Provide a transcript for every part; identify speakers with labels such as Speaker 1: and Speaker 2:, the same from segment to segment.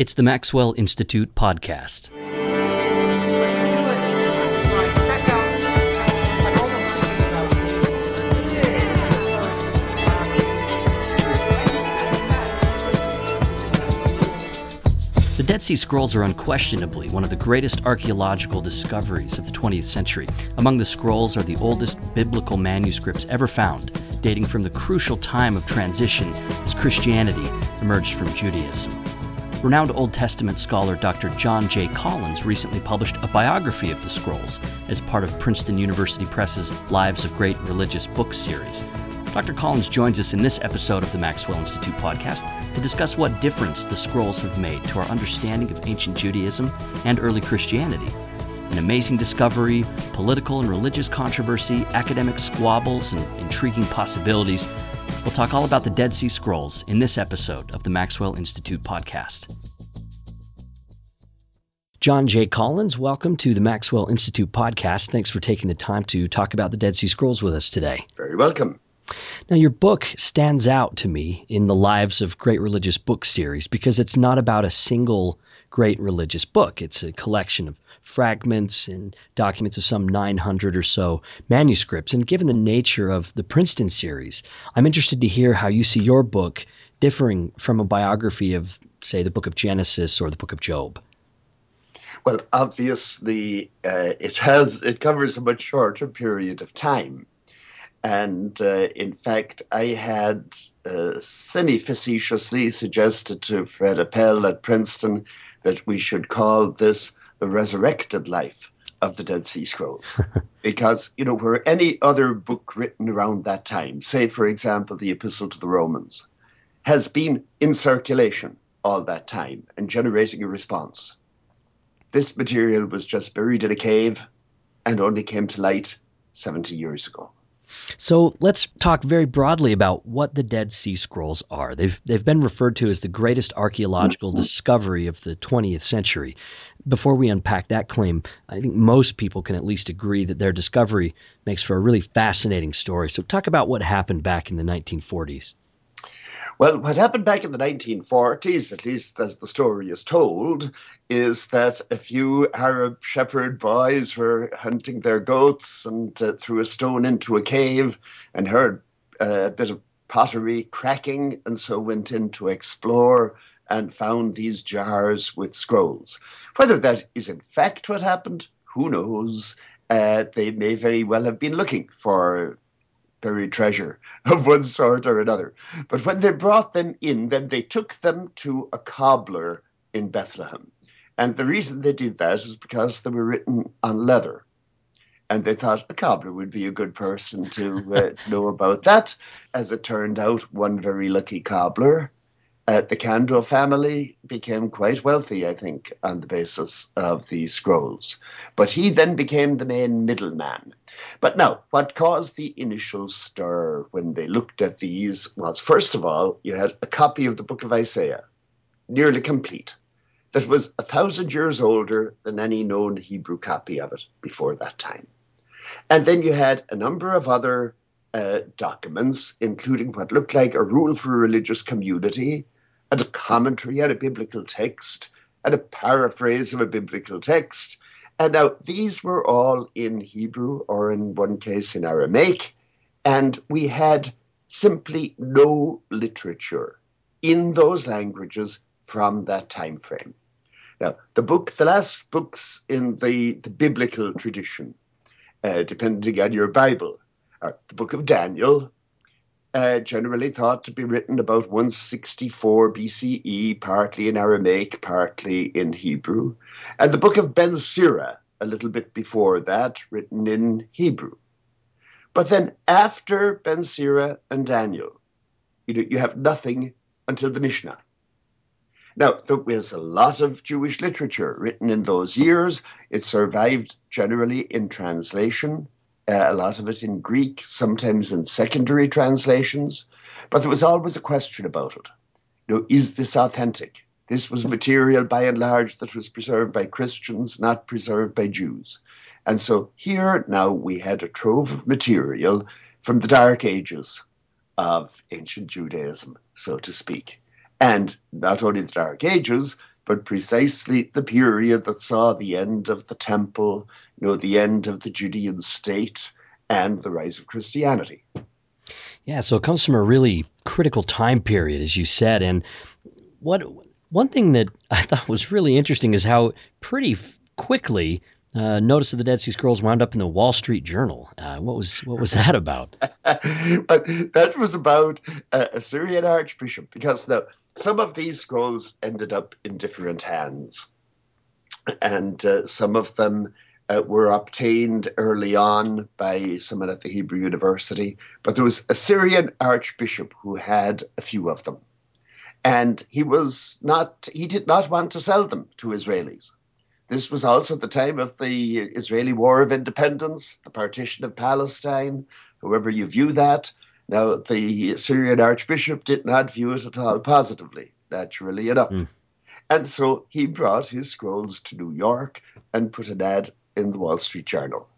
Speaker 1: It's the Maxwell Institute podcast. The Dead Sea Scrolls are unquestionably one of the greatest archaeological discoveries of the 20th century. Among the scrolls are the oldest biblical manuscripts ever found, dating from the crucial time of transition as Christianity emerged from Judaism. Renowned Old Testament scholar Dr. John J. Collins recently published a biography of the scrolls as part of Princeton University Press's Lives of Great Religious Books series. Dr. Collins joins us in this episode of the Maxwell Institute podcast to discuss what difference the scrolls have made to our understanding of ancient Judaism and early Christianity. An amazing discovery, political and religious controversy, academic squabbles, and intriguing possibilities We'll talk all about the Dead Sea Scrolls in this episode of the Maxwell Institute podcast. John J. Collins, welcome to the Maxwell Institute podcast. Thanks for taking the time to talk about the Dead Sea Scrolls with us today.
Speaker 2: Very welcome.
Speaker 1: Now, your book stands out to me in the Lives of Great Religious Books series because it's not about a single great religious book. It's a collection of fragments and documents of some 900 or so manuscripts. And given the nature of the Princeton series, I'm interested to hear how you see your book differing from a biography of, say, the book of Genesis or the book of Job.
Speaker 2: Well, obviously, uh, it has it covers a much shorter period of time, and uh, in fact, I had uh, semi facetiously suggested to Fred Appel at Princeton that we should call this the resurrected life of the Dead Sea Scrolls. because, you know, where any other book written around that time, say, for example, the Epistle to the Romans, has been in circulation all that time and generating a response. This material was just buried in a cave and only came to light 70 years ago.
Speaker 1: So let's talk very broadly about what the Dead Sea Scrolls are. They've they've been referred to as the greatest archaeological mm-hmm. discovery of the 20th century. Before we unpack that claim, I think most people can at least agree that their discovery makes for a really fascinating story. So talk about what happened back in the 1940s.
Speaker 2: Well, what happened back in the 1940s, at least as the story is told, is that a few Arab shepherd boys were hunting their goats and uh, threw a stone into a cave and heard uh, a bit of pottery cracking, and so went in to explore and found these jars with scrolls. Whether that is in fact what happened, who knows? Uh, they may very well have been looking for buried treasure of one sort or another. But when they brought them in, then they took them to a cobbler in Bethlehem. And the reason they did that was because they were written on leather. And they thought a cobbler would be a good person to uh, know about that. As it turned out, one very lucky cobbler uh, the Kando family became quite wealthy, I think, on the basis of these scrolls. But he then became the main middleman. But now, what caused the initial stir when they looked at these was, first of all, you had a copy of the book of Isaiah, nearly complete, that was a thousand years older than any known Hebrew copy of it before that time. And then you had a number of other uh, documents, including what looked like a rule for a religious community, and a commentary on a biblical text and a paraphrase of a biblical text. And now these were all in Hebrew or in one case in Aramaic, and we had simply no literature in those languages from that time frame. Now, the book, the last books in the, the biblical tradition, uh, depending on your Bible, are the book of Daniel, uh, generally thought to be written about 164 BCE, partly in Aramaic, partly in Hebrew, and the book of Ben Sira, a little bit before that, written in Hebrew. But then after Ben Sira and Daniel, you know, you have nothing until the Mishnah. Now, there was a lot of Jewish literature written in those years. It survived generally in translation uh, a lot of it in Greek, sometimes in secondary translations. But there was always a question about it. You know, is this authentic? This was material by and large that was preserved by Christians, not preserved by Jews. And so here now we had a trove of material from the Dark Ages of ancient Judaism, so to speak. And not only the Dark Ages, but precisely the period that saw the end of the temple, you know, the end of the Judean state, and the rise of Christianity.
Speaker 1: Yeah, so it comes from a really critical time period, as you said. And what one thing that I thought was really interesting is how pretty quickly uh, notice of the Dead Sea Scrolls wound up in the Wall Street Journal. Uh, what was what was that about?
Speaker 2: that was about uh, a Syrian archbishop because now some of these scrolls ended up in different hands, and uh, some of them uh, were obtained early on by someone at the Hebrew University. But there was a Syrian archbishop who had a few of them, and he was not he did not want to sell them to Israelis this was also the time of the Israeli War of Independence, the partition of Palestine, however you view that. Now, the Syrian Archbishop did not view it at all positively, naturally enough. Mm. And so he brought his scrolls to New York and put an ad in the Wall Street Journal.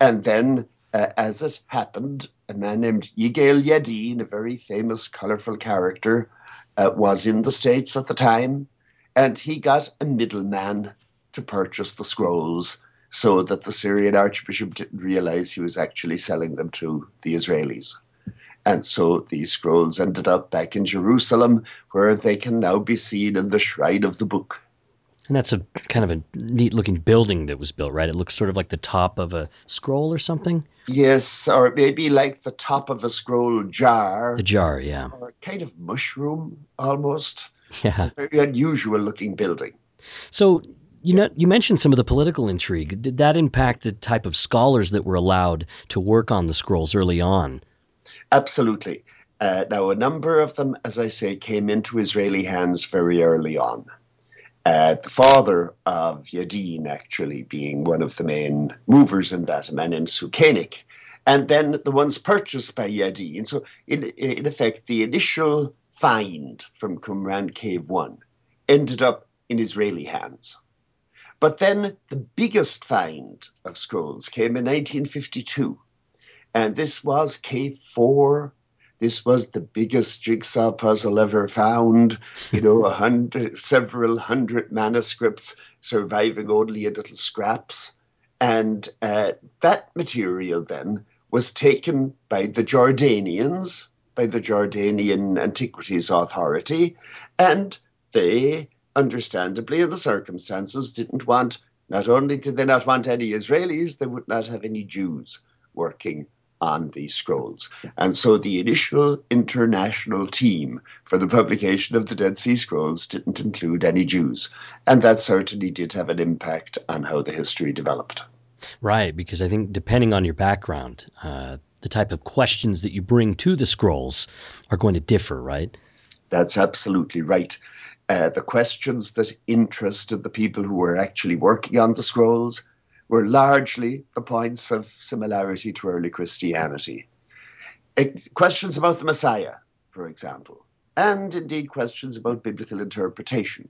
Speaker 2: And then, uh, as it happened, a man named Yigael Yadin, a very famous, colorful character, uh, was in the States at the time, and he got a middleman to purchase the scrolls so that the Syrian archbishop didn't realize he was actually selling them to the Israelis. And so these scrolls ended up back in Jerusalem, where they can now be seen in the Shrine of the Book.
Speaker 1: And that's a kind of a neat looking building that was built, right? It looks sort of like the top of a scroll or something.
Speaker 2: Yes, or maybe like the top of a scroll jar.
Speaker 1: The jar, yeah.
Speaker 2: Or kind of mushroom almost.
Speaker 1: Yeah.
Speaker 2: A very unusual looking building.
Speaker 1: So you know, you mentioned some of the political intrigue. Did that impact the type of scholars that were allowed to work on the scrolls early on?
Speaker 2: Absolutely. Uh, now, a number of them, as I say, came into Israeli hands very early on. Uh, the father of Yadin actually being one of the main movers in that, a man named Sukenik. And then the ones purchased by Yadin. So, in, in effect, the initial find from Qumran Cave 1 ended up in Israeli hands. But then the biggest find of scrolls came in 1952. And this was K4. This was the biggest jigsaw puzzle ever found. You know, a hundred, several hundred manuscripts surviving only in little scraps. And uh, that material then was taken by the Jordanians, by the Jordanian Antiquities Authority, and they understandably, in the circumstances, didn't want, not only did they not want any Israelis, they would not have any Jews working on these scrolls. And so the initial international team for the publication of the Dead Sea Scrolls didn't include any Jews. And that certainly did have an impact on how the history developed.
Speaker 1: Right, because I think depending on your background, uh, the type of questions that you bring to the scrolls are going to differ, right?
Speaker 2: That's absolutely right uh, the questions that interested the people who were actually working on the scrolls were largely the points of similarity to early Christianity. It, questions about the Messiah, for example, and indeed questions about biblical interpretation.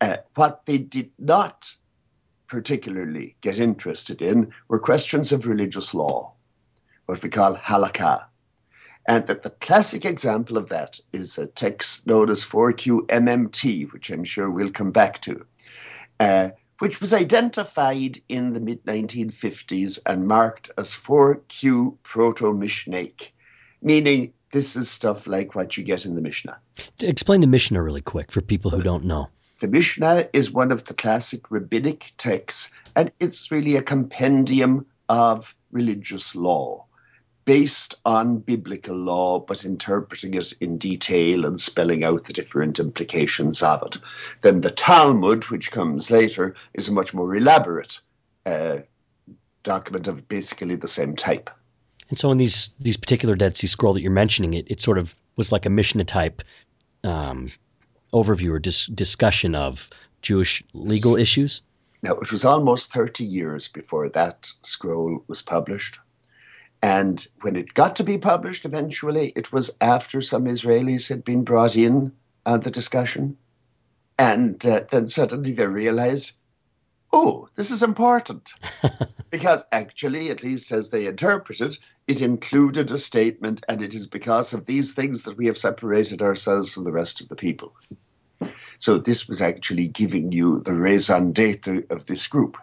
Speaker 2: Uh, what they did not particularly get interested in were questions of religious law, what we call halakha, and that the classic example of that is a text known as 4QMMT, which I'm sure we'll come back to, uh, which was identified in the mid 1950s and marked as 4Q Proto Mishnaic, meaning this is stuff like what you get in the Mishnah.
Speaker 1: Explain the Mishnah really quick for people who don't know.
Speaker 2: The Mishnah is one of the classic rabbinic texts, and it's really a compendium of religious law based on biblical law, but interpreting it in detail and spelling out the different implications of it. Then the Talmud, which comes later, is a much more elaborate uh, document of basically the same type.
Speaker 1: And so, in these these particular Dead Sea Scroll that you're mentioning, it, it sort of was like a Mishnah type um, overview or dis- discussion of Jewish legal issues.
Speaker 2: Now, it was almost 30 years before that scroll was published. And when it got to be published eventually, it was after some Israelis had been brought in on the discussion. And uh, then suddenly they realized, oh, this is important. because actually, at least as they interpreted, it included a statement, and it is because of these things that we have separated ourselves from the rest of the people. So this was actually giving you the raison d'etre of this group.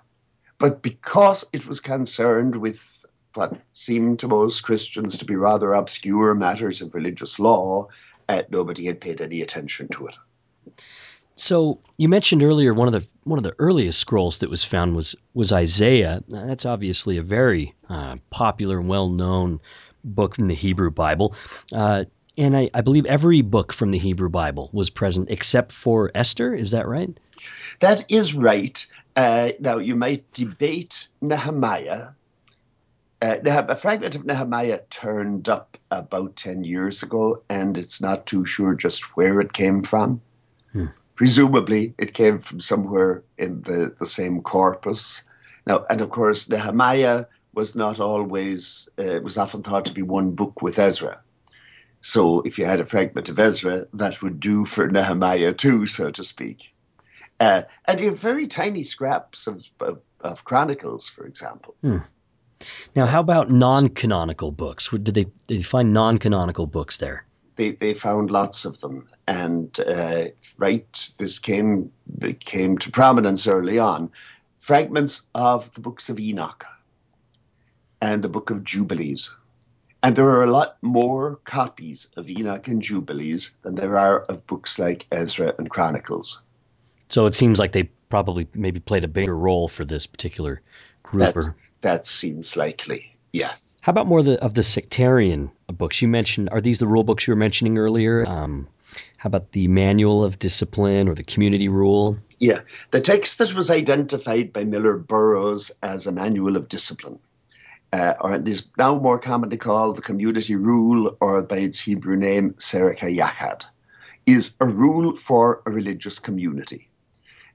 Speaker 2: But because it was concerned with what seemed to most Christians to be rather obscure matters of religious law, uh, nobody had paid any attention to it.
Speaker 1: So you mentioned earlier one of the one of the earliest scrolls that was found was was Isaiah. That's obviously a very uh, popular and well known book from the Hebrew Bible. Uh, and I, I, believe every book from the Hebrew Bible was present except for Esther. Is that right?
Speaker 2: That is right. Uh, now, you might debate Nehemiah. Uh, a fragment of Nehemiah turned up about 10 years ago, and it's not too sure just where it came from. Hmm. Presumably, it came from somewhere in the, the same corpus. Now, and of course, Nehemiah was not always, uh, it was often thought to be one book with Ezra. So if you had a fragment of Ezra, that would do for Nehemiah too, so to speak. Uh, and you have very tiny scraps of, of, of Chronicles, for example.
Speaker 1: Hmm. Now, how about non-canonical books? Did they, did they find non-canonical books there?
Speaker 2: They, they found lots of them, and uh, right, this came came to prominence early on. Fragments of the books of Enoch and the Book of Jubilees, and there are a lot more copies of Enoch and Jubilees than there are of books like Ezra and Chronicles.
Speaker 1: So it seems like they probably maybe played a bigger role for this particular group.
Speaker 2: That, that seems likely. Yeah.
Speaker 1: How about more of the, of the sectarian books you mentioned? Are these the rule books you were mentioning earlier? Um, how about the manual of discipline or the community rule?
Speaker 2: Yeah, the text that was identified by Millar Burrows as a manual of discipline, uh, or it is now more commonly called the community rule, or by its Hebrew name, Serekh ha-Yachad, is a rule for a religious community.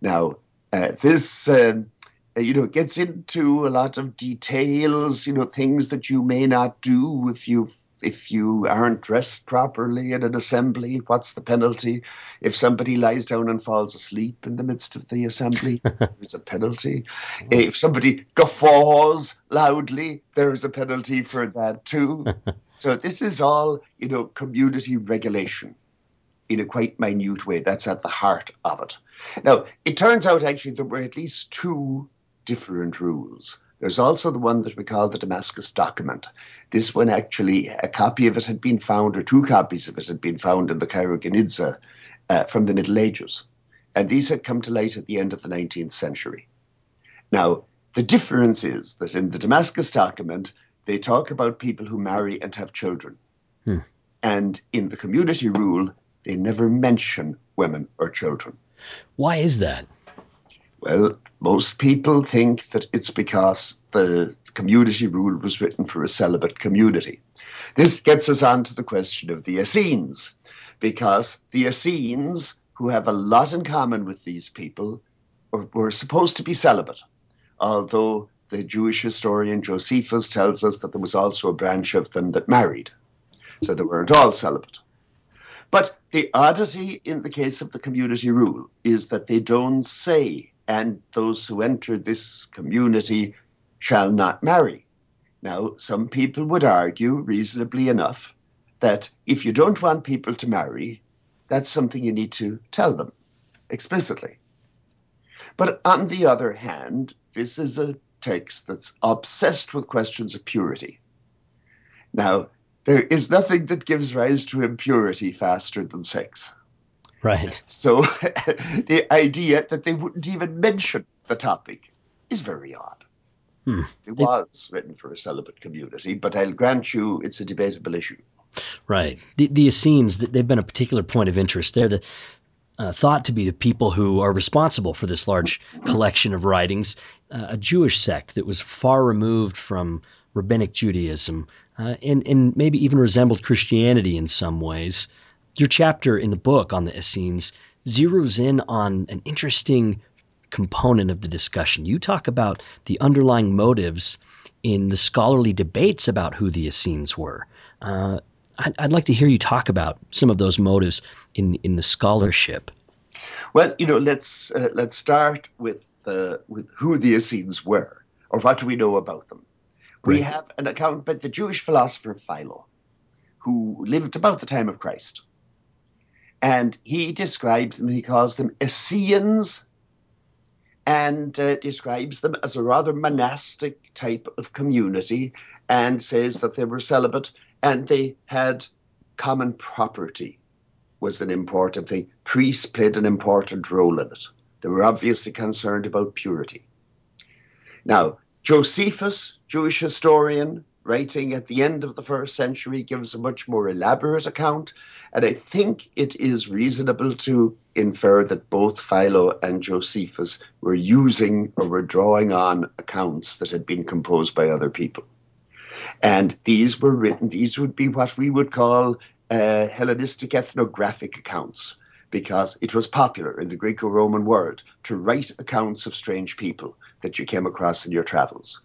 Speaker 2: Now, uh, this, um, Uh, you know, it gets into a lot of details, you know, things that you may not do if you if you aren't dressed properly in an assembly. What's the penalty? If somebody lies down and falls asleep in the midst of the assembly, there's a penalty. If somebody guffaws loudly, there's a penalty for that too. so this is all, you know, community regulation in a quite minute way. That's at the heart of it. Now, it turns out actually there were at least two different rules. There's also the one that we call the Damascus document. This one actually, a copy of it had been found, or two copies of it had been found in the Cairo Geniza uh, from the Middle Ages. And these had come to light at the end of the 19th century. Now, the difference is that in the Damascus document, they talk about people who marry and have children. Hmm. And in the community rule, they never mention women or children.
Speaker 1: Why is that?
Speaker 2: Well, most people think that it's because the community rule was written for a celibate community. This gets us on to the question of the Essenes, because the Essenes, who have a lot in common with these people, were supposed to be celibate, although the Jewish historian Josephus tells us that there was also a branch of them that married. So they weren't all celibate. But the oddity in the case of the community rule is that they don't say, and those who enter this community shall not marry. Now, some people would argue, reasonably enough, that if you don't want people to marry, that's something you need to tell them explicitly. But on the other hand, this is a text that's obsessed with questions of purity. Now, there is nothing that gives rise to impurity faster than sex.
Speaker 1: Right.
Speaker 2: So the idea that they wouldn't even mention the topic is very odd. Hmm. It was written for a celibate community, but I'll grant you it's a debatable issue.
Speaker 1: Right. The, the Essenes, they've been a particular point of interest. They're the, uh, thought to be the people who are responsible for this large collection of writings, uh, a Jewish sect that was far removed from rabbinic Judaism, uh, and, and maybe even resembled Christianity in some ways. Your chapter in the book on the Essenes zeroes in on an interesting component of the discussion. You talk about the underlying motives in the scholarly debates about who the Essenes were. Uh, I'd, I'd, like to hear you talk about some of those motives in in the scholarship.
Speaker 2: Well, you know, let's uh, let's start with uh, with who the Essenes were, or what do we know about them. We have an account by the Jewish philosopher Philo, who lived about the time of Christ. And he describes them, he calls them Essenes, and uh, describes them as a rather monastic type of community and says that they were celibate and they had common property was an important thing. Priests played an important role in it. They were obviously concerned about purity. Now, Josephus, Jewish historian, writing at the end of the first century, gives a much more elaborate account. And I think it is reasonable to infer that both Philo and Josephus were using or were drawing on accounts that had been composed by other people. And these were written, these would be what we would call uh, Hellenistic ethnographic accounts, because it was popular in the Greco Roman world to write accounts of strange people that you came across in your travels.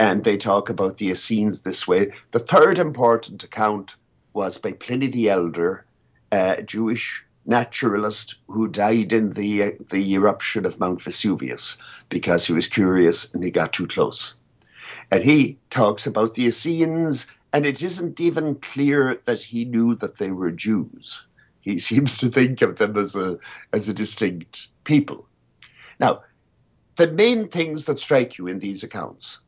Speaker 2: And they talk about the Essenes this way. The third important account was by Pliny the Elder, a Jewish naturalist who died in the, the eruption of Mount Vesuvius because he was curious and he got too close. And he talks about the Essenes, and it isn't even clear that he knew that they were Jews. He seems to think of them as a, as a distinct people. Now, the main things that strike you in these accounts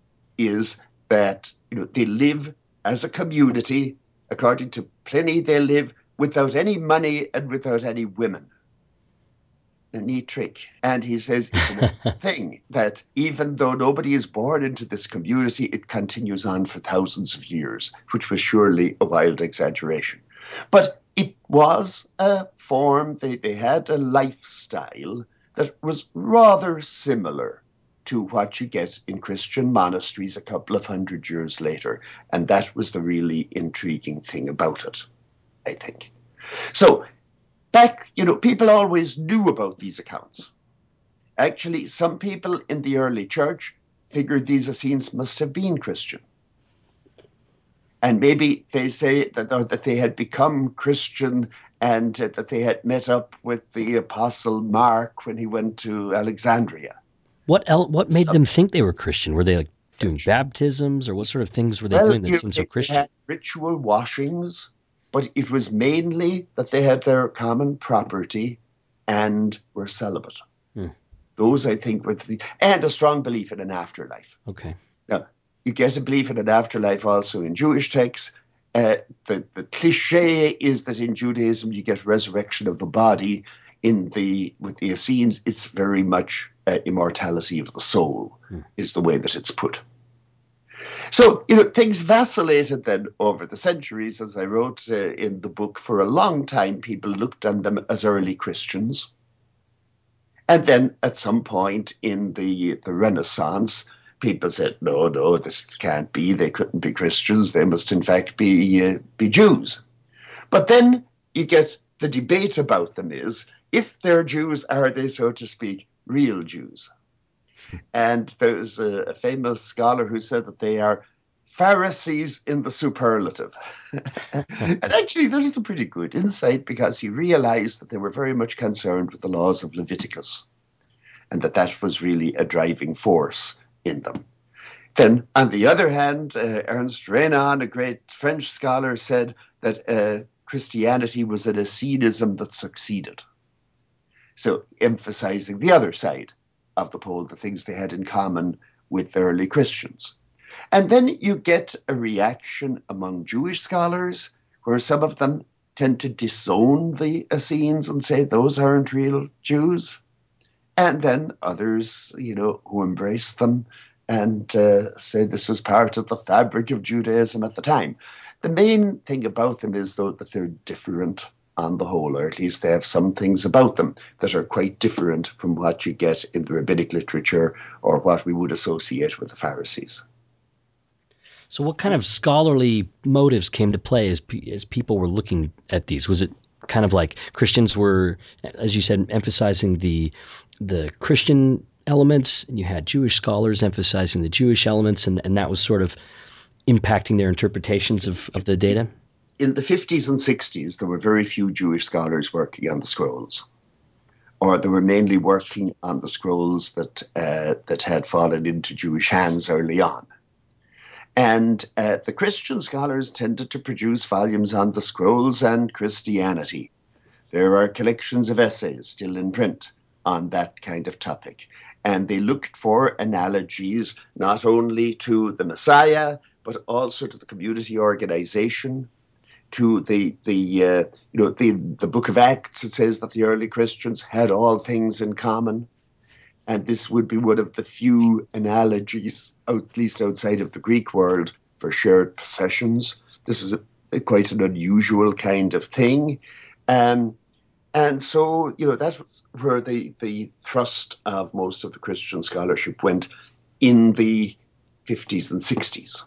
Speaker 2: is that you know they live as a community. According to Pliny, they live without any money and without any women. A neat trick. And he says it's a thing that even though nobody is born into this community, it continues on for thousands of years, which was surely a wild exaggeration. But it was a form, they, they had a lifestyle that was rather similar to what you get in Christian monasteries a couple of hundred years later. And that was the really intriguing thing about it, I think. So, back, you know, people always knew about these accounts. Actually, some people in the early church figured these Essenes must have been Christian. And maybe they say that, that they had become Christian and that they had met up with the apostle Mark when he went to Alexandria.
Speaker 1: What el- what made so, them think they were Christian? Were they like doing baptisms or what sort of things were they well, doing that seemed so Christian?
Speaker 2: ritual washings, but it was mainly that they had their common property and were celibate. Hmm. Those, I think, were the and a strong belief in an afterlife.
Speaker 1: Okay.
Speaker 2: Now, you get a belief in an afterlife also in Jewish texts, uh, the, the cliche is that in Judaism you get resurrection of the body. In the with the Essenes, it's very much uh, immortality of the soul, mm. is the way that it's put. So you know things vacillated then over the centuries, as I wrote uh, in the book. For a long time, people looked on them as early Christians, and then at some point in the the Renaissance, people said, no, no, this can't be. They couldn't be Christians. They must, in fact, be, uh, be Jews. But then you get the debate about them is if they're Jews, are they, so to speak, real Jews? And there's a, a famous scholar who said that they are Pharisees in the superlative. and actually, there's a pretty good insight because he realized that they were very much concerned with the laws of Leviticus and that that was really a driving force in them. Then, on the other hand, uh, Ernst Renan, a great French scholar, said that uh, Christianity was an Essenism that succeeded. So, emphasizing the other side of the pole, the things they had in common with the early Christians. And then you get a reaction among Jewish scholars where some of them tend to disown the Essenes and say those aren't real Jews and then others, you know, who embrace them and uh, say this was part of the fabric of Judaism at the time. The main thing about them is, though, that they're different on the whole, or at least they have some things about them that are quite different from what you get in the rabbinic literature or what we would associate with the Pharisees.
Speaker 1: So, what kind of scholarly motives came to play as, as people were looking at these? Was it kind of like Christians were, as you said, emphasizing the the Christian elements, and you had Jewish scholars emphasizing the Jewish elements, and, and that was sort of impacting their interpretations of, of the data?
Speaker 2: In the 50s and 60s, there were very few Jewish scholars working on the scrolls, or they were mainly working on the scrolls that, uh, that had fallen into Jewish hands early on. And uh, the Christian scholars tended to produce volumes on the scrolls and Christianity There are collections of essays still in print on that kind of topic. And they looked for analogies not only to the Messiah, but also to the community organization, to the the uh, you know the the Book of Acts. It says that the early Christians had all things in common, and this would be one of the few analogies, at least outside of the Greek world, for shared possessions. This is a, a, quite an unusual kind of thing, um, and so you know that's where the the thrust of most of the Christian scholarship went in the 50s and 60s.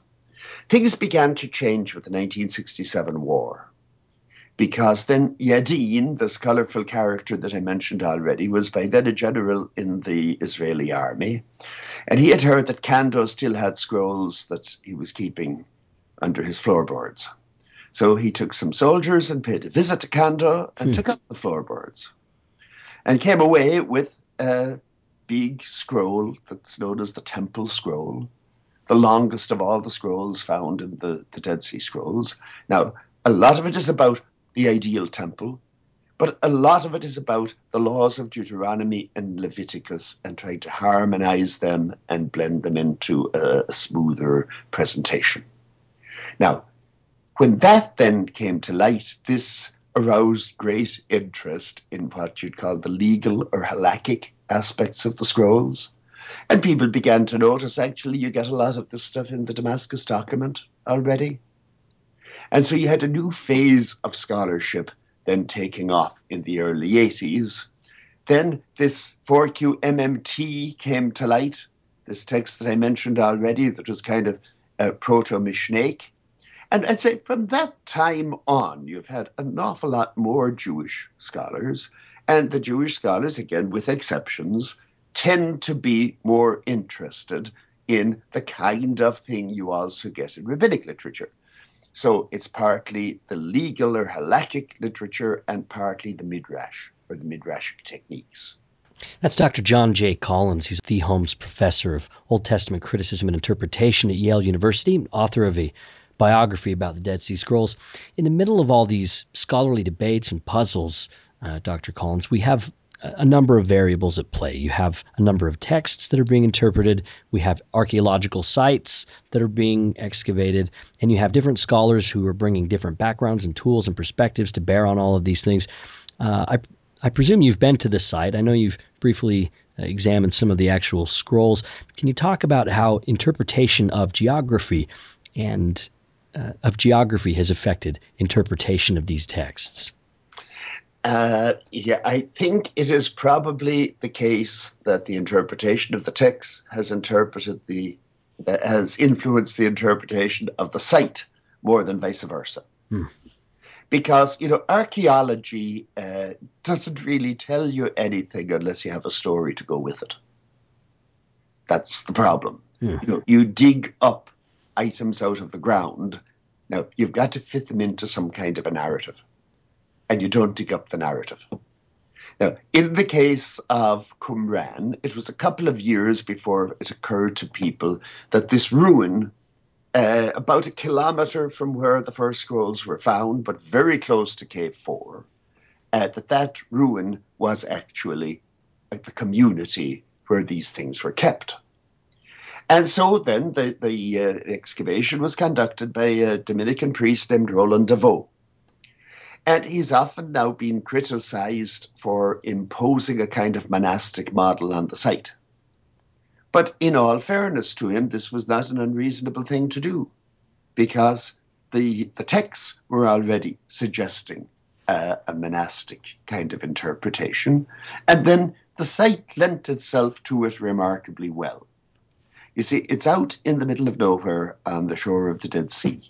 Speaker 2: Things began to change with the 1967 war because then Yadin, this colorful character that I mentioned already, was by then a general in the Israeli army. And he had heard that Kando still had scrolls that he was keeping under his floorboards. So he took some soldiers and paid a visit to Kando and hmm. took up the floorboards and came away with a big scroll that's known as the Temple Scroll the longest of all the scrolls found in the, the Dead Sea Scrolls. Now, a lot of it is about the ideal temple, but a lot of it is about the laws of Deuteronomy and Leviticus and trying to harmonize them and blend them into a, a smoother presentation. Now, when that then came to light, this aroused great interest in what you'd call the legal or halakhic aspects of the scrolls. And people began to notice actually you get a lot of this stuff in the Damascus document already. And so you had a new phase of scholarship then taking off in the early 80s. Then this 4Q MMT came to light, this text that I mentioned already that was kind of uh, proto Mishnaic. And I'd say from that time on, you've had an awful lot more Jewish scholars. And the Jewish scholars, again, with exceptions, tend to be more interested in the kind of thing you also get in rabbinic literature. So it's partly the legal or halakhic literature and partly the midrash or the midrashic techniques.
Speaker 1: That's Dr. John J. Collins. He's the Holmes Professor of Old Testament Criticism and Interpretation at Yale University, author of a biography about the Dead Sea Scrolls. In the middle of all these scholarly debates and puzzles, uh, Dr. Collins, we have a number of variables at play. You have a number of texts that are being interpreted, we have archaeological sites that are being excavated, and you have different scholars who are bringing different backgrounds and tools and perspectives to bear on all of these things. Uh, I, I presume you've been to this site. I know you've briefly examined some of the actual scrolls. Can you talk about how interpretation of geography and uh, of geography has affected interpretation of these texts?
Speaker 2: Uh, yeah, I think it is probably the case that the interpretation of the text has interpreted the uh, has influenced the interpretation of the site more than vice versa. Hmm. Because you know, archaeology uh, doesn't really tell you anything unless you have a story to go with it. That's the problem. Hmm. You know, you dig up items out of the ground. Now you've got to fit them into some kind of a narrative and you don't dig up the narrative. Now, in the case of Qumran, it was a couple of years before it occurred to people that this ruin, uh, about a kilometer from where the first scrolls were found, but very close to Cave 4, uh, that that ruin was actually like the community where these things were kept. And so then the, the uh, excavation was conducted by a Dominican priest named Roland de Vaux. And he's often now been criticized for imposing a kind of monastic model on the site. But in all fairness to him, this was not an unreasonable thing to do because the, the texts were already suggesting uh, a monastic kind of interpretation. And then the site lent itself to it remarkably well. You see, it's out in the middle of nowhere on the shore of the Dead Sea.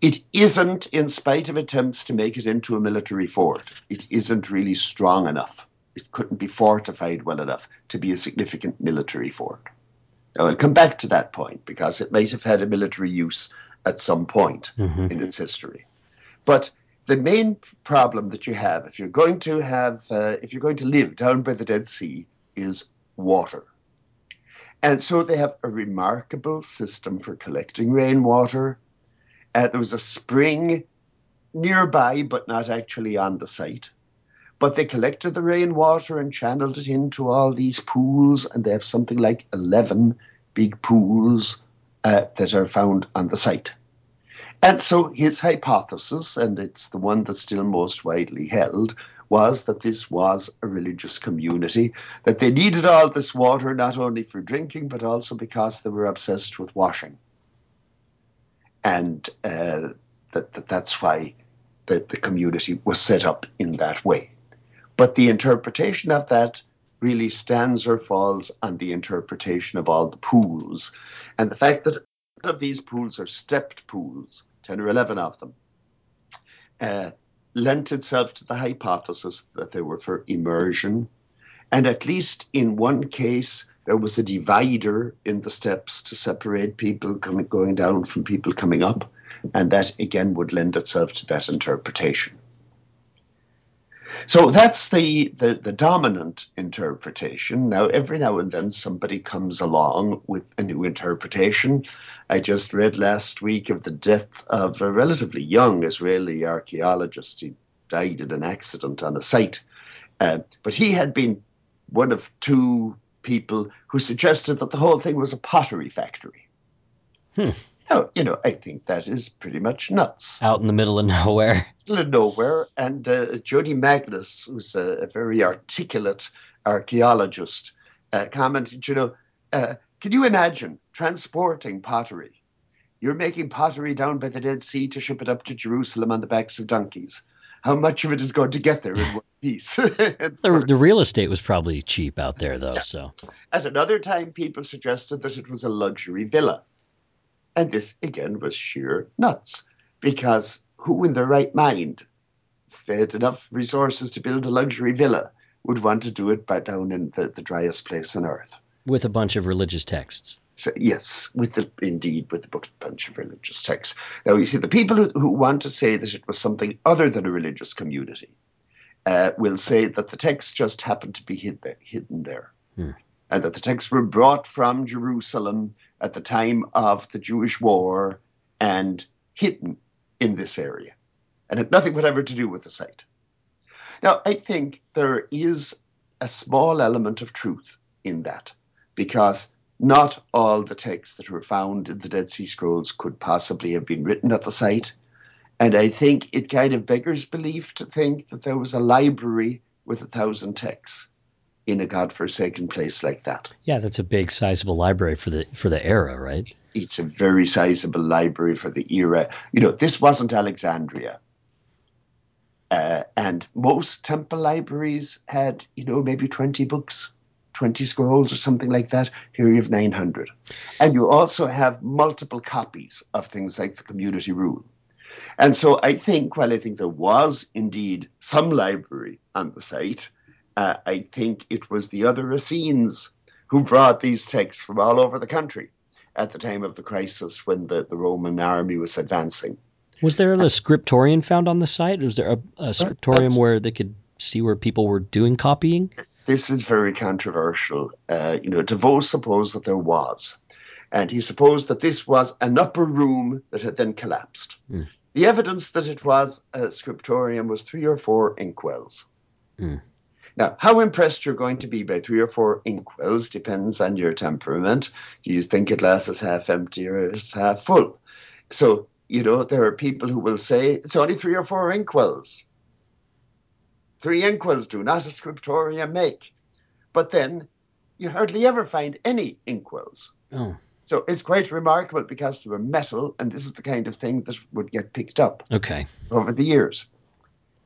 Speaker 2: It isn't, in spite of attempts to make it into a military fort, it isn't really strong enough. It couldn't be fortified well enough to be a significant military fort. Now, I'll come back to that point because it might have had a military use at some point mm-hmm. in its history. But the main problem that you have if you're going to have uh, if you're going to live down by the Dead Sea is water. And so they have a remarkable system for collecting rainwater uh, there was a spring nearby, but not actually on the site. But they collected the rainwater and channeled it into all these pools, and they have something like 11 big pools uh, that are found on the site. And so his hypothesis, and it's the one that's still most widely held, was that this was a religious community, that they needed all this water not only for drinking, but also because they were obsessed with washing. And uh, that, that that's why the, the community was set up in that way. But the interpretation of that really stands or falls on the interpretation of all the pools. And the fact that of these pools are stepped pools, 10 or 11 of them, uh, lent itself to the hypothesis that they were for immersion. And at least in one case, there was a divider in the steps to separate people coming, going down from people coming up. And that again would lend itself to that interpretation. So that's the, the, the, dominant interpretation. Now, every now and then somebody comes along with a new interpretation. I just read last week of the death of a relatively young Israeli archaeologist. He died in an accident on a site. Uh, but he had been one of two people who suggested that the whole thing was a pottery factory.
Speaker 1: Hmm.
Speaker 2: Now, you know, I think that is pretty much nuts.
Speaker 1: Out in the middle of nowhere.
Speaker 2: Still in nowhere. And uh, Jodi Magness, who's a, a, very articulate archaeologist, uh, commented, you know, uh, can you imagine transporting pottery? You're making pottery down by the Dead Sea to ship it up to Jerusalem on the backs of donkeys. How much of it is going to get there in one piece?
Speaker 1: the, the, real estate was probably cheap out there, though. Yeah. So,
Speaker 2: at another time, people suggested that it was a luxury villa and this, again, was sheer nuts because who in their right mind, if they had enough resources to build a luxury villa, would want to do it by down in the, the driest place on earth?
Speaker 1: With a bunch of religious texts.
Speaker 2: So, yes, with the indeed with a bunch of religious texts. Now you see, the people who, who want to say that it was something other than a religious community uh, will say that the texts just happened to be hid there, hidden there,
Speaker 1: hmm.
Speaker 2: and that the texts were brought from Jerusalem at the time of the Jewish war and hidden in this area and had nothing whatever to do with the site. Now, I think there is a small element of truth in that because not all the texts that were found in the Dead Sea Scrolls could possibly have been written at the site. And I think it kind of beggars belief to think that there was a library with a thousand texts in a godforsaken place like that.
Speaker 1: Yeah, that's a big, sizable library for the for the era, right?
Speaker 2: It's a very sizable library for the era. You know, this wasn't Alexandria, uh, and most temple libraries had, you know, maybe twenty books. 20 scrolls or something like that. Here you have 900. And you also have multiple copies of things like the community rule. And so I think, while I think there was indeed some library on the site, uh, I think it was the other Essenes who brought these texts from all over the country at the time of the crisis when the, the Roman army was advancing.
Speaker 1: Was there a scriptorium found on the site? Was there a, a scriptorium where they could see where people were doing copying?
Speaker 2: This is very controversial. Uh, you know, de Vaux supposed that there was. And he supposed that this was an upper room that had then collapsed.
Speaker 1: Mm.
Speaker 2: The evidence that it was a scriptorium was three or four inkwells.
Speaker 1: Mm.
Speaker 2: Now, how impressed you're going to be by three or four inkwells depends on your temperament. Do you think a glass is half empty or is half full? So, you know, there are people who will say it's only three or four inkwells. Three inkwells do not a scriptorium make. But then you hardly ever find any inkwells.
Speaker 1: Oh.
Speaker 2: So it's quite remarkable because they were metal, and this is the kind of thing that would get picked up
Speaker 1: okay.
Speaker 2: over the years.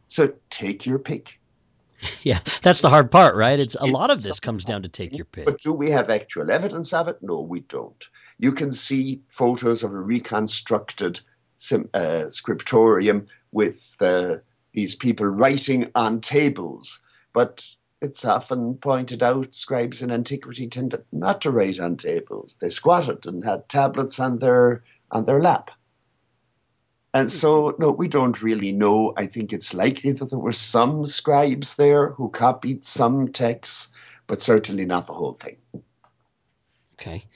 Speaker 2: So take your pick.
Speaker 1: yeah, that's the hard part, right? It's a lot of this comes down to take your pick.
Speaker 2: But do we have actual evidence of it? No, we don't. You can see photos of a reconstructed uh, scriptorium with uh, these people writing on tables, but it's often pointed out scribes in antiquity tended not to write on tables. They squatted and had tablets on their on their lap. And so, no, we don't really know. I think it's likely that there were some scribes there who copied some texts, but certainly not the whole thing.
Speaker 1: Okay.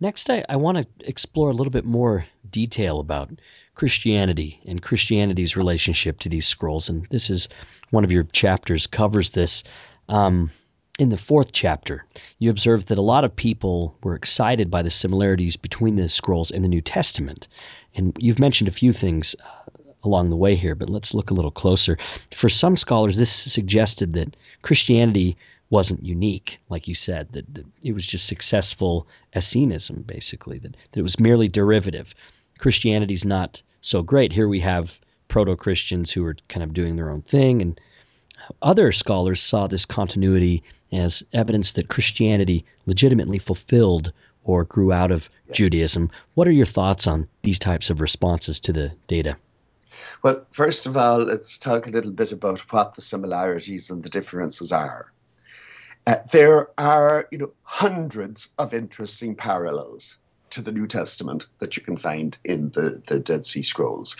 Speaker 1: Next, I, I want to explore a little bit more detail about Christianity and Christianity's relationship to these scrolls. And this is one of your chapters covers this. Um, in the fourth chapter, you observe that a lot of people were excited by the similarities between the scrolls and the New Testament. And you've mentioned a few things uh, along the way here, but let's look a little closer. For some scholars, this suggested that Christianity wasn't unique, like you said, that, that it was just successful Essenism, basically, that, that it was merely derivative. Christianity's not so great. Here we have proto Christians who are kind of doing their own thing, and other scholars saw this continuity as evidence that Christianity legitimately fulfilled or grew out of. Judaism. What are your thoughts on these types of responses to the data?
Speaker 2: Well, first of all, let's talk a little bit about what the similarities and the differences are. Uh, there are, you know, hundreds of interesting parallels to the New Testament that you can find in the, the Dead Sea Scrolls.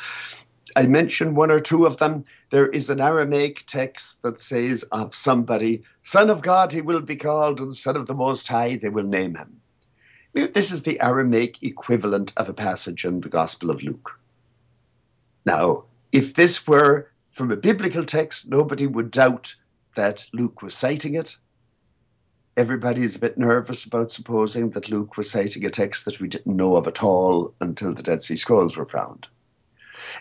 Speaker 2: I mentioned one or two of them. There is an Aramaic text that says of somebody, Son of God he will be called, and Son of the Most High they will name him. This is the Aramaic equivalent of a passage in the Gospel of Luke. Now, if this were from a biblical text, nobody would doubt that Luke was citing it everybody's a bit nervous about supposing that Luke was citing a text that we didn't know of at all until the Dead Sea Scrolls were found.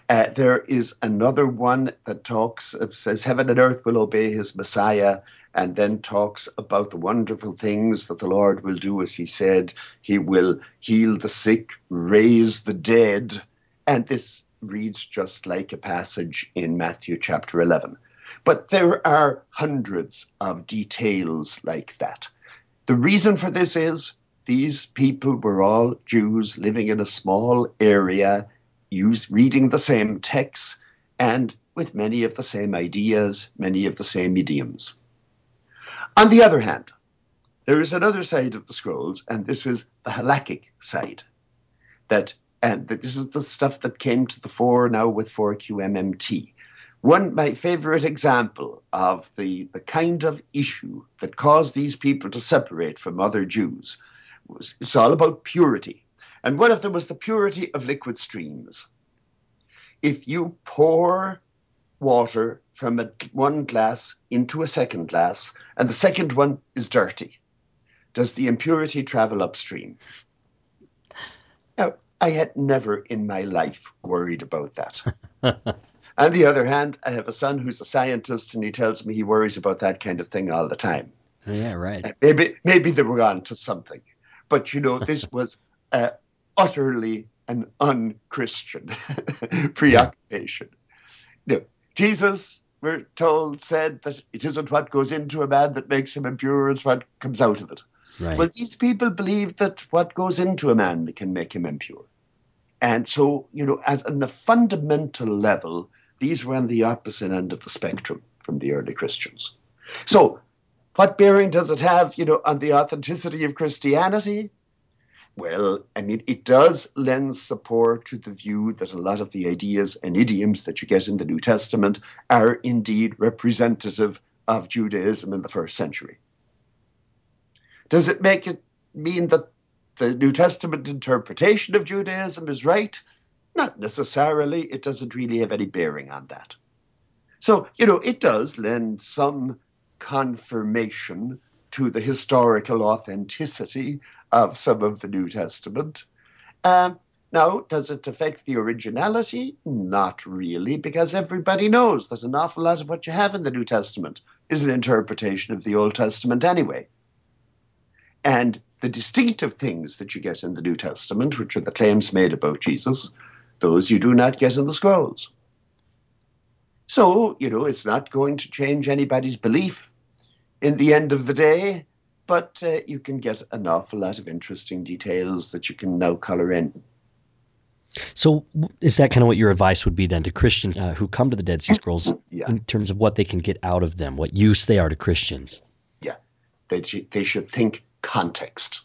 Speaker 2: Uh, there is another one that talks, says, Heaven and earth will obey his Messiah, and then talks about the wonderful things that the Lord will do, as he said, he will heal the sick, raise the dead. And this reads just like a passage in Matthew chapter 11. But there are hundreds of details like that. The reason for this is these people were all Jews living in a small area, use, reading the same texts, and with many of the same ideas, many of the same idioms. On the other hand, there is another side of the scrolls, and this is the halakhic side. That and that this is the stuff that came to the fore now with 4QMMT. One, my favorite example of the, the kind of issue that caused these people to separate from other Jews was it's all about purity. And one of them was the purity of liquid streams. If you pour water from a, one glass into a second glass, and the second one is dirty, does the impurity travel upstream? Now, I had never in my life worried about that. On the other hand, I have a son who's a scientist, and he tells me he worries about that kind of thing all the time.
Speaker 1: Oh, yeah, right.
Speaker 2: Maybe maybe they were on to something, but you know, this was uh, utterly an unchristian preoccupation. Yeah. No, Jesus, we're told, said that it isn't what goes into a man that makes him impure; it's what comes out of it. Right. Well, these people believe that what goes into a man can make him impure. And so, you know, at, at a fundamental level, these were on the opposite end of the spectrum from the early Christians. So, what bearing does it have, you know, on the authenticity of Christianity? Well, I mean, it does lend support to the view that a lot of the ideas and idioms that you get in the New Testament are indeed representative of Judaism in the first century. Does it make it mean that the New Testament interpretation of Judaism is right? Not necessarily. It doesn't really have any bearing on that. So, you know, it does lend some confirmation to the historical authenticity of some of the New Testament. Um, now, does it affect the originality? Not really, because everybody knows that an awful lot of what you have in the New Testament is an interpretation of the Old Testament anyway. And the distinctive things that you get in the New Testament, which are the claims made about Jesus, those you do not get in the scrolls. So, you know, it's not going to change anybody's belief in the end of the day, but uh, you can get an awful lot of interesting details that you can now color in.
Speaker 1: So, is that kind of what your advice would be then to Christians uh, who come to the Dead Sea Scrolls yeah. in terms of what they can get out of them, what use they are to Christians?
Speaker 2: Yeah, they, they should think context.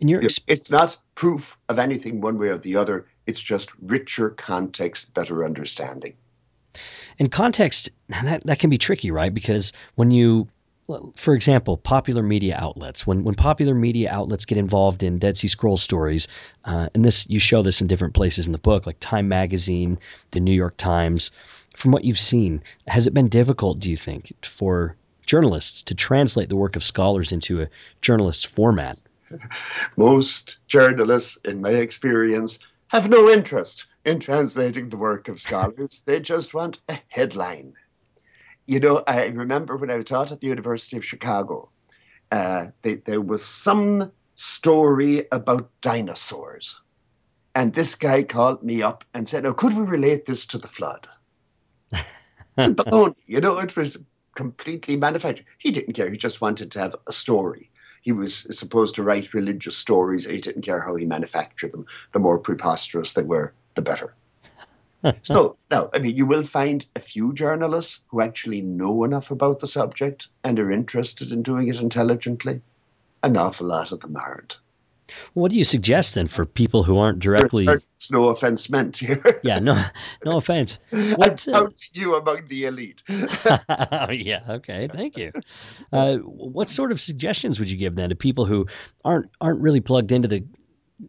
Speaker 1: In your
Speaker 2: it's not proof of anything one way or the other. It's just richer context, better understanding.
Speaker 1: And context that, that can be tricky, right? Because when you for example, popular media outlets. When when popular media outlets get involved in Dead Sea Scrolls stories, uh, and this you show this in different places in the book, like Time Magazine, the New York Times. From what you've seen, has it been difficult, do you think, for journalists to translate the work of scholars into a journalist format?
Speaker 2: Most journalists, in my experience, have no interest in translating the work of scholars. they just want a headline. You know, I remember when I taught at the University of Chicago, uh, they, there was some story about dinosaurs. And this guy called me up and said, Oh, could we relate this to the flood? Baloney. You know, it was completely manufactured. He didn't care. He just wanted to have a story. He was supposed to write religious stories. He didn't care how he manufactured them. The more preposterous they were, the better. so now, I mean, you will find a few journalists who actually know enough about the subject and are interested in doing it intelligently. An awful lot of them aren't.
Speaker 1: What do you suggest then for people who aren't directly?
Speaker 2: There's no offense meant here.
Speaker 1: yeah, no, no offense.
Speaker 2: What, I'm uh... you among the elite.
Speaker 1: yeah. Okay. Thank you. Uh, what sort of suggestions would you give then to people who aren't aren't really plugged into the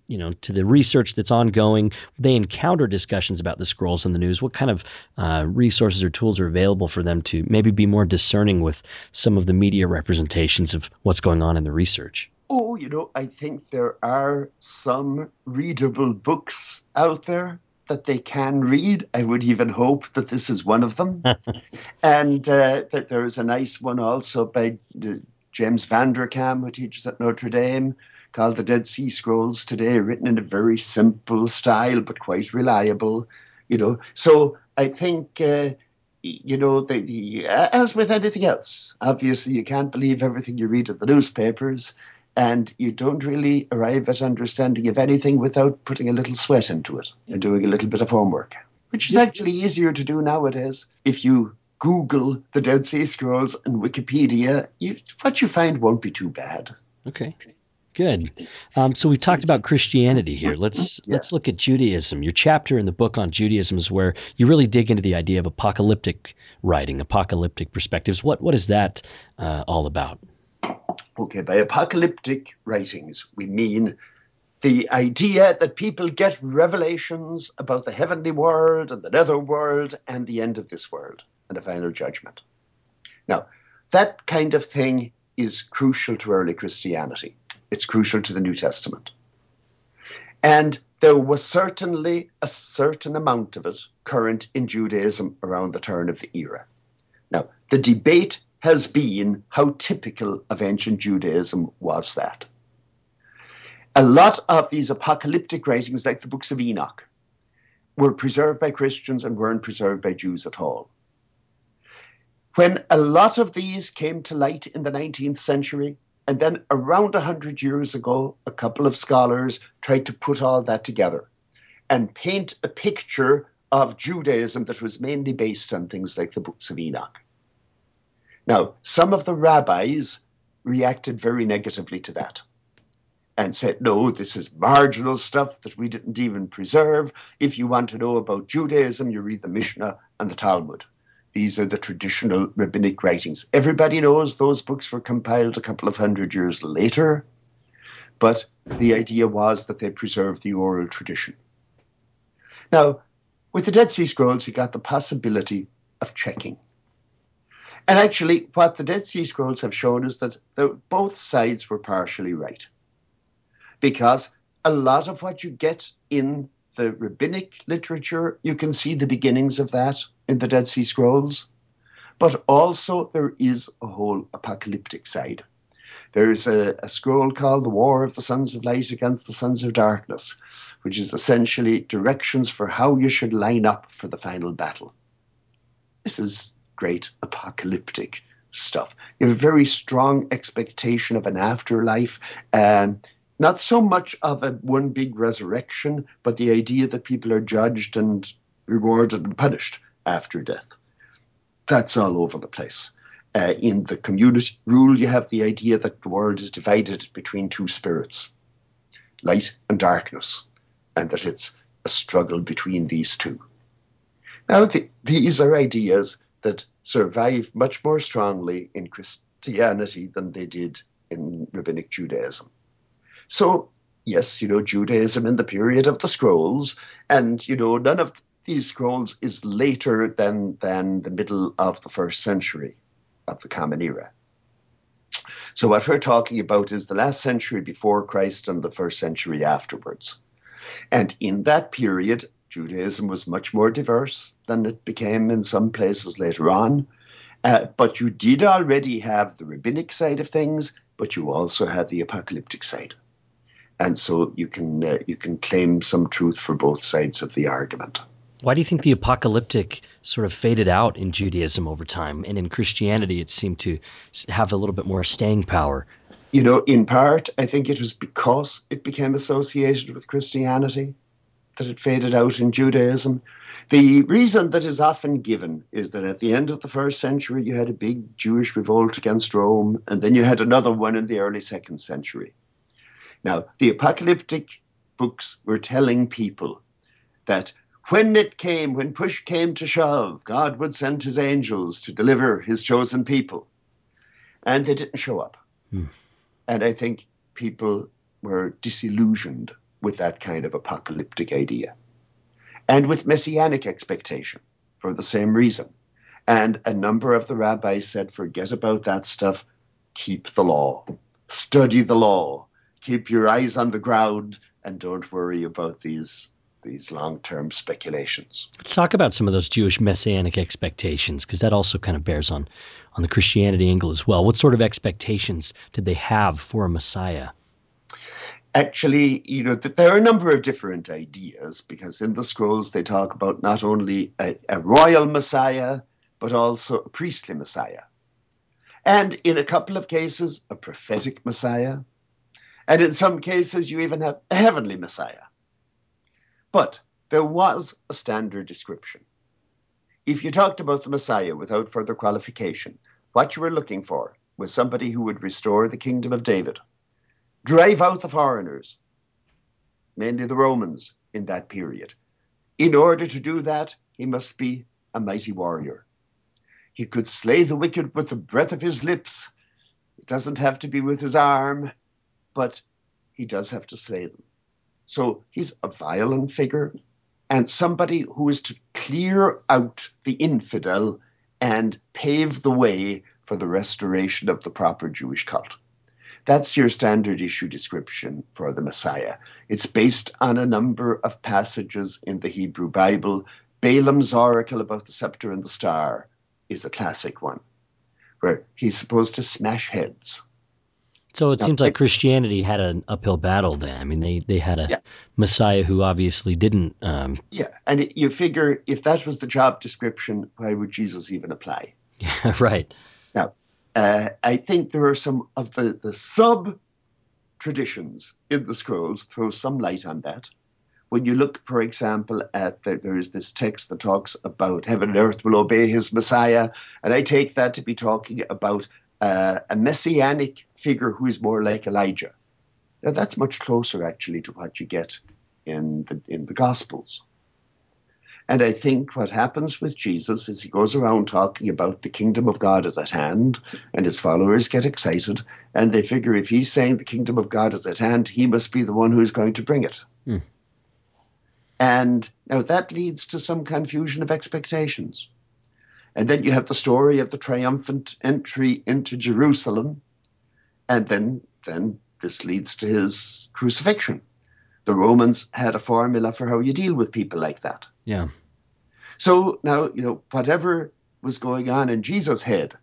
Speaker 1: you know to the research that's ongoing they encounter discussions about the scrolls in the news what kind of uh, resources or tools are available for them to maybe be more discerning with some of the media representations of what's going on in the research
Speaker 2: oh you know i think there are some readable books out there that they can read i would even hope that this is one of them and uh, that there is a nice one also by uh, james vanderkam who teaches at notre dame called the Dead Sea Scrolls today, written in a very simple style but quite reliable. You know, so I think. Uh, you know, the, the, as with anything else, obviously you can't believe everything you read in the newspapers, and you don't really arrive at understanding of anything without putting a little sweat into it and doing a little bit of homework, which is actually easier to do nowadays. If you Google the Dead Sea Scrolls and Wikipedia, you, what you find won't be too bad.
Speaker 1: Okay. Good. Um, so we've talked about Christianity here. Let's yeah. let's look at Judaism. Your chapter in the book on Judaism is where you really dig into the idea of apocalyptic writing, apocalyptic perspectives. What what is that uh, all about?
Speaker 2: Okay, by apocalyptic writings, we mean the idea that people get revelations about the heavenly world and the nether world and the end of this world and the final judgment. Now, that kind of thing is crucial to early Christianity it's crucial to the New Testament. And there was certainly a certain amount of it current in Judaism around the turn of the era. Now, the debate has been how typical of ancient Judaism was that. A lot of these apocalyptic writings, like the books of Enoch, were preserved by Christians and weren't preserved by Jews at all. When a lot of these came to light in the 19th century, and then around 100 years ago, a couple of scholars tried to put all that together and paint a picture of Judaism that was mainly based on things like the books of Enoch. Now, some of the rabbis reacted very negatively to that and said, no, this is marginal stuff that we didn't even preserve. If you want to know about Judaism, you read the Mishnah and the Talmud. These are the traditional rabbinic writings. Everybody knows those books were compiled a couple of hundred years later, but the idea was that they preserved the oral tradition. Now, with the Dead Sea Scrolls, you got the possibility of checking. And actually, what the Dead Sea Scrolls have shown is that the, both sides were partially right. Because a lot of what you get in the rabbinic literature, you can see the beginnings of that in the Dead Sea Scrolls. But also, there is a whole apocalyptic side. There's a, a scroll called The War of the Sons of Light Against the Sons of Darkness, which is essentially directions for how you should line up for the final battle. This is great apocalyptic stuff. You have a very strong expectation of an afterlife. and not so much of a one big resurrection, but the idea that people are judged and rewarded and punished after death. That's all over the place. Uh, in the community rule, you have the idea that the world is divided between two spirits, light and darkness, and that it's a struggle between these two. Now, the, these are ideas that survive much more strongly in Christianity than they did in rabbinic Judaism. So, yes, you know, Judaism in the period of the scrolls, and, you know, none of these scrolls is later than, than the middle of the first century of the Common Era. So, what we're talking about is the last century before Christ and the first century afterwards. And in that period, Judaism was much more diverse than it became in some places later on. Uh, but you did already have the rabbinic side of things, but you also had the apocalyptic side. And so you can uh, you can claim some truth for both sides of the argument.
Speaker 1: Why do you think the apocalyptic sort of faded out in Judaism over time, and in Christianity it seemed to have a little bit more staying power?
Speaker 2: You know, in part, I think it was because it became associated with Christianity that it faded out in Judaism. The reason that is often given is that at the end of the first century, you had a big Jewish revolt against Rome, and then you had another one in the early second century. Now, the apocalyptic books were telling people that when it came, when push came to shove, God would send his angels to deliver his chosen people. And they didn't show up. Hmm. And I think people were disillusioned with that kind of apocalyptic idea and with messianic expectation for the same reason. And a number of the rabbis said, forget about that stuff, keep the law, study the law, keep your eyes on the ground, and don't worry about these these long-term speculations.
Speaker 1: Let's talk about some of those Jewish messianic expectations, because that also kind of bears on on the Christianity angle as well. What sort of expectations did they have for a Messiah?
Speaker 2: Actually, you know, there are a number of different ideas because in the scrolls they talk about not only a, a royal Messiah, but also a priestly Messiah. And in a couple of cases, a prophetic Messiah. And in some cases, you even have a heavenly Messiah. But there was a standard description. If you talked about the Messiah without further qualification, what you were looking for was somebody who would restore the kingdom of David drive out the foreigners, mainly the Romans in that period. In order to do that, he must be a mighty warrior. He could slay the wicked with the breath of his lips. It doesn't have to be with his arm, but he does have to slay them. So he's a violent figure and somebody who is to clear out the infidel and pave the way for the restoration of the proper Jewish cult. That's your standard issue description for the Messiah. It's based on a number of passages in the Hebrew Bible. Balaam's oracle about the scepter and the star is a classic one, where he's supposed to smash heads.
Speaker 1: So it now, seems like Christianity had an uphill battle then. I mean, they, they had a yeah. Messiah who obviously didn't. Um,
Speaker 2: yeah, and you figure if that was the job description, why would Jesus even apply?
Speaker 1: Yeah, right.
Speaker 2: Uh, I think there are some of the, the sub traditions in the scrolls throw some light on that. When you look, for example, at the, there is this text that talks about heaven and earth will obey his Messiah, and I take that to be talking about uh, a messianic figure who is more like Elijah. Now that's much closer actually to what you get in the in the Gospels. And I think what happens with Jesus is he goes around talking about the kingdom of God is at hand, and his followers get excited, and they figure if he's saying the kingdom of God is at hand, he must be the one who's going to bring it. Hmm. And now that leads to some confusion of expectations. And then you have the story of the triumphant entry into Jerusalem, and then then this leads to his crucifixion. The Romans had a formula for how you deal with people like that.
Speaker 1: Yeah.
Speaker 2: So now, you know, whatever was going on in Jesus' head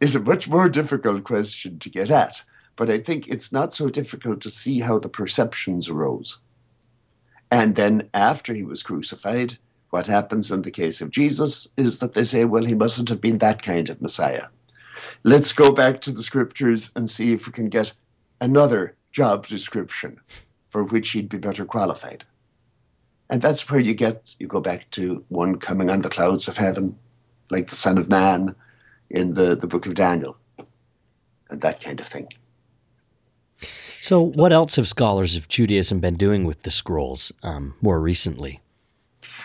Speaker 2: is a much more difficult question to get at. But I think it's not so difficult to see how the perceptions arose. And then after he was crucified, what happens in the case of Jesus is that they say, well, he mustn't have been that kind of Messiah. Let's go back to the scriptures and see if we can get another job description for which he'd be better qualified. And that's where you get, you go back to one coming on the clouds of heaven, like the Son of Man in the, the book of Daniel, and that kind of thing.
Speaker 1: So, what else have scholars of Judaism been doing with the scrolls um, more recently?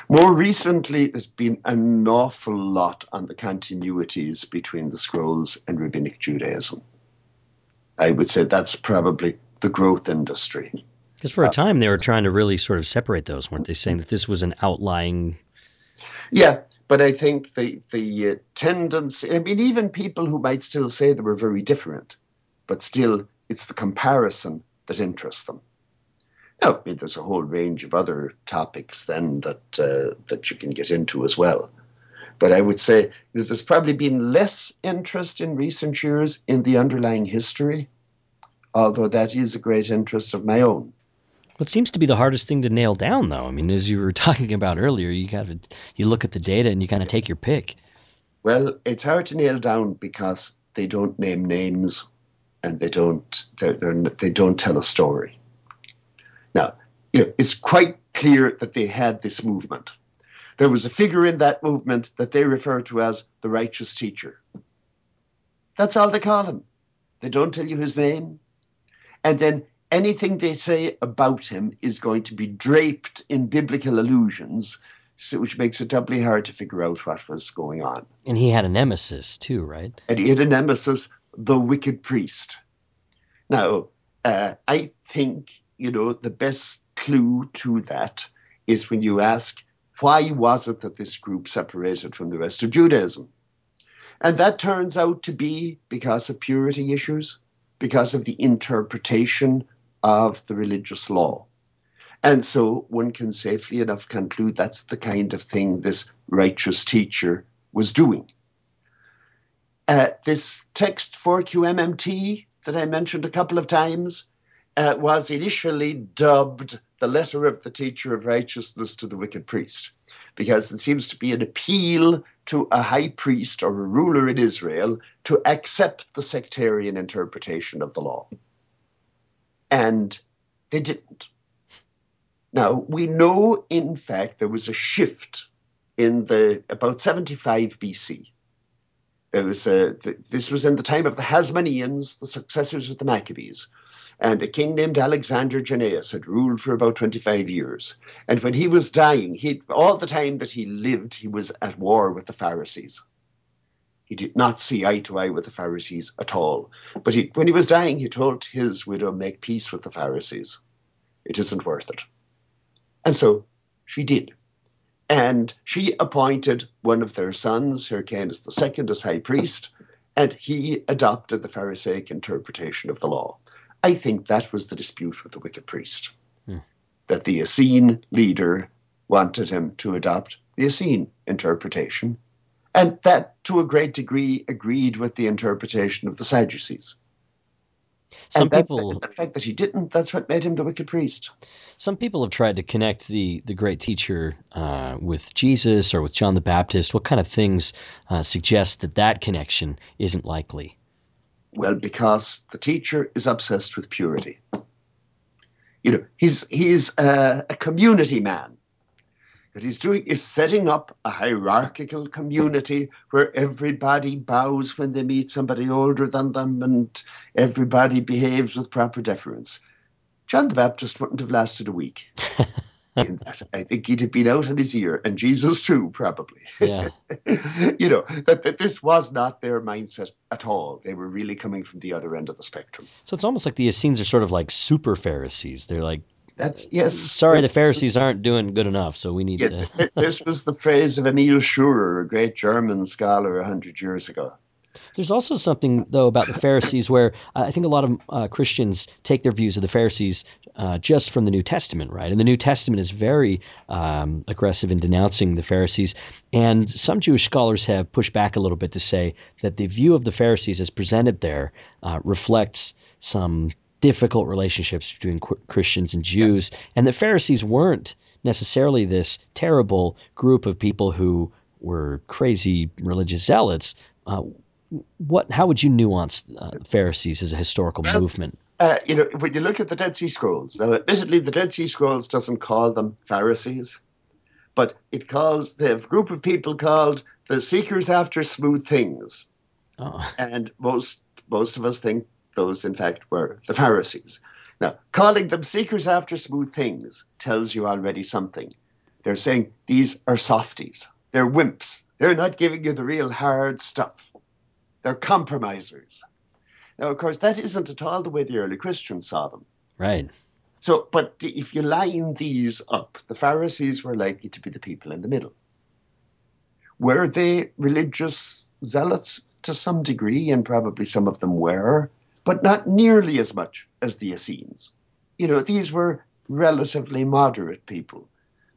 Speaker 2: More recently, there's been an awful lot on the continuities between the scrolls and rabbinic Judaism. I would say that's probably the growth industry.
Speaker 1: Because for a time they were trying to really sort of separate those, weren't they? Saying that this was an outlying.
Speaker 2: Yeah, but I think the the uh, tendency. I mean, even people who might still say they were very different, but still, it's the comparison that interests them. Now, I mean, there's a whole range of other topics then that uh, that you can get into as well. But I would say you know, there's probably been less interest in recent years in the underlying history, although that is a great interest of my own.
Speaker 1: What seems to be the hardest thing to nail down, though? I mean, as you were talking about earlier, you got you look at the data and you kind of take your pick.
Speaker 2: Well, it's hard to nail down because they don't name names, and they don't they're, they're, they don't tell a story. Now, you know, it's quite clear that they had this movement. There was a figure in that movement that they refer to as the righteous teacher. That's all they call him. They don't tell you his name. And then anything they say about him is going to be draped in biblical allusions, so, which makes it doubly hard to figure out what was going on.
Speaker 1: And he had a nemesis too, right?
Speaker 2: And he had a nemesis, the wicked priest. Now, uh, I think, you know, the best clue to that is when you ask, why was it that this group separated from the rest of Judaism? And that turns out to be because of purity issues, because of the interpretation of the religious law. And so one can safely enough conclude that's the kind of thing this righteous teacher was doing. Uh, this text 4QMMT that I mentioned a couple of times uh, was initially dubbed the letter of the teacher of righteousness to the wicked priest, because it seems to be an appeal to a high priest or a ruler in Israel to accept the sectarian interpretation of the law and they didn't. Now, we know, in fact, there was a shift in the about 75 BC. There was a, this was in the time of the Hasmoneans, the successors of the Maccabees. And a king named Alexander Jannaeus had ruled for about 25 years. And when he was dying, he, all the time that he lived, he was at war with the Pharisees. He did not see eye to eye with the Pharisees at all. But he, when he was dying, he told his widow, Make peace with the Pharisees. It isn't worth it. And so she did. And she appointed one of their sons, Hyrcanus II, as high priest, and he adopted the Pharisaic interpretation of the law. I think that was the dispute with the wicked priest. Hmm. That the Essene leader wanted him to adopt the Essene interpretation, and that, to a great degree, agreed with the interpretation of the Sadducees.
Speaker 1: Some
Speaker 2: and that,
Speaker 1: people,
Speaker 2: the fact that he didn't, that's what made him the wicked priest.
Speaker 1: Some people have tried to connect the the great teacher uh, with Jesus or with John the Baptist. What kind of things uh, suggest that that connection isn't likely?
Speaker 2: Well, because the teacher is obsessed with purity. You know, he's he's a, a community man that he's doing is setting up a hierarchical community where everybody bows when they meet somebody older than them and everybody behaves with proper deference. John the Baptist wouldn't have lasted a week. in that. I think he'd have been out on his ear, and Jesus too, probably.
Speaker 1: Yeah.
Speaker 2: you know, that, that this was not their mindset at all. They were really coming from the other end of the spectrum.
Speaker 1: So it's almost like the Essenes are sort of like super Pharisees. They're like
Speaker 2: that's yes.
Speaker 1: Sorry, the Pharisees aren't doing good enough, so we need yeah,
Speaker 2: to. this was the phrase of Emil Schurer, a great German scholar a hundred years ago.
Speaker 1: There's also something though about the Pharisees where uh, I think a lot of uh, Christians take their views of the Pharisees uh, just from the New Testament, right? And the New Testament is very um, aggressive in denouncing the Pharisees. And some Jewish scholars have pushed back a little bit to say that the view of the Pharisees as presented there uh, reflects some difficult relationships between Christians and Jews, and the Pharisees weren't necessarily this terrible group of people who were crazy religious zealots. Uh, what? How would you nuance uh, Pharisees as a historical well, movement?
Speaker 2: Uh, you know, when you look at the Dead Sea Scrolls, now admittedly, the Dead Sea Scrolls doesn't call them Pharisees, but it calls the group of people called the seekers after smooth things. Oh. And most most of us think those, in fact, were the Pharisees. Now, calling them seekers after smooth things tells you already something. They're saying these are softies. They're wimps. They're not giving you the real hard stuff. They're compromisers. Now, of course, that isn't at all the way the early Christians saw them.
Speaker 1: Right.
Speaker 2: So, but if you line these up, the Pharisees were likely to be the people in the middle. Were they religious zealots to some degree? And probably some of them were, but not nearly as much as the Essenes. You know, these were relatively moderate people,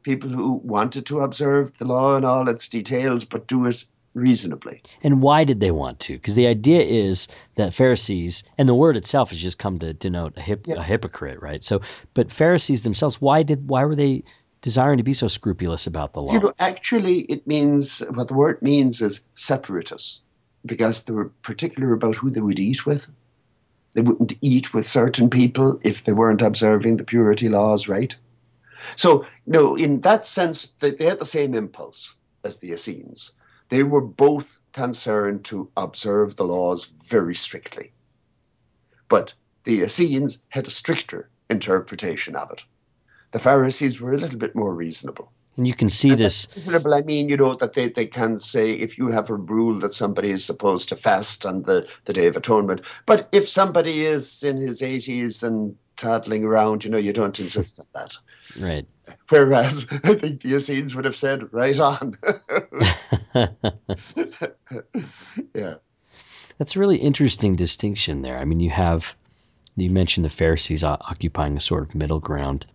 Speaker 2: people who wanted to observe the law in all its details, but do it reasonably.
Speaker 1: And why did they want to? Because the idea is that Pharisees, and the word itself has just come to denote a, hip, yeah. a hypocrite, right? So, but Pharisees themselves, why did why were they desiring to be so scrupulous about the law?
Speaker 2: You know, actually, it means what the word means is separatists, because they were particular about who they would eat with. They wouldn't eat with certain people if they weren't observing the purity laws right. So, no, in that sense, they, they had the same impulse as the Essenes they were both concerned to observe the laws very strictly. But the Essenes had a stricter interpretation of it. The Pharisees were a little bit more reasonable.
Speaker 1: And you can see and this.
Speaker 2: I mean, you know, that they, they can say if you have a rule that somebody is supposed to fast on the, the Day of Atonement, but if somebody is in his 80s and toddling around, you know, you don't insist on that.
Speaker 1: Right.
Speaker 2: Whereas I think the Essenes would have said, right on. yeah.
Speaker 1: That's a really interesting distinction there. I mean, you have, you mentioned the Pharisees occupying a sort of middle ground.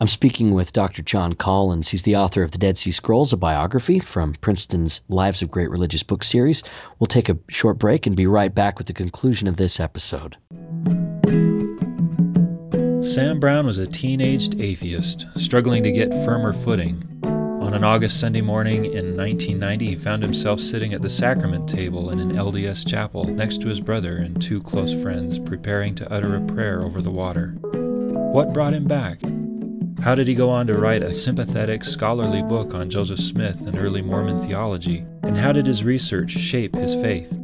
Speaker 1: I'm speaking with Dr. John Collins. He's the author of the Dead Sea Scrolls, a biography from Princeton's Lives of Great Religious book series. We'll take a short break and be right back with the conclusion of this episode.
Speaker 3: Sam Brown was a teenaged atheist, struggling to get firmer footing. On an August Sunday morning in 1990, he found himself sitting at the sacrament table in an LDS chapel next to his brother and two close friends, preparing to utter a prayer over the water. What brought him back? How did he go on to write a sympathetic, scholarly book on Joseph Smith and early Mormon theology? And how did his research shape his faith?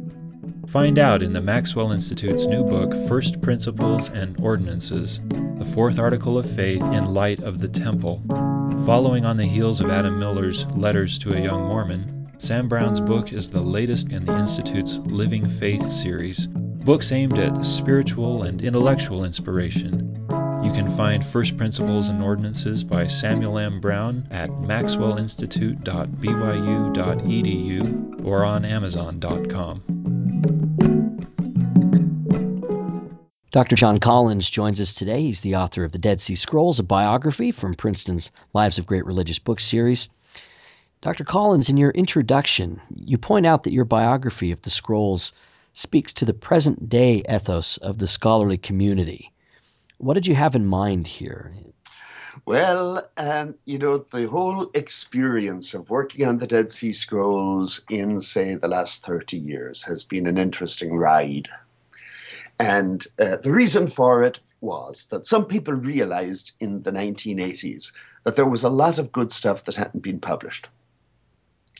Speaker 3: Find out in the Maxwell Institute's new book, First Principles and Ordinances The Fourth Article of Faith in Light of the Temple. Following on the heels of Adam Miller's Letters to a Young Mormon, Sam Brown's book is the latest in the Institute's Living Faith series, books aimed at spiritual and intellectual inspiration. You can find First Principles and Ordinances by Samuel M. Brown at maxwellinstitute.byu.edu or on amazon.com.
Speaker 1: Dr. John Collins joins us today. He's the author of The Dead Sea Scrolls, a biography from Princeton's Lives of Great Religious Books series. Dr. Collins, in your introduction, you point out that your biography of the scrolls speaks to the present day ethos of the scholarly community. What did you have in mind here?
Speaker 2: Well, um, you know, the whole experience of working on the Dead Sea Scrolls in, say, the last 30 years has been an interesting ride. And uh, the reason for it was that some people realized in the 1980s that there was a lot of good stuff that hadn't been published.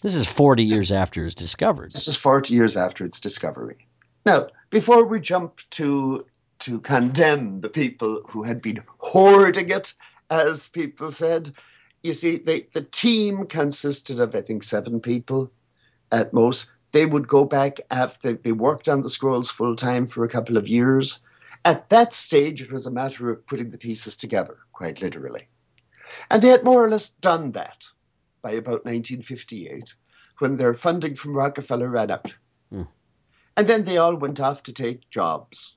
Speaker 1: This is 40 years after its discovery.
Speaker 2: This is 40 years after its discovery. Now, before we jump to to condemn the people who had been hoarding it, as people said, you see, they, the team consisted of, I think, seven people at most they would go back after they worked on the scrolls full time for a couple of years. At that stage, it was a matter of putting the pieces together, quite literally. And they had more or less done that by about 1958, when their funding from Rockefeller ran out. Mm. And then they all went off to take jobs.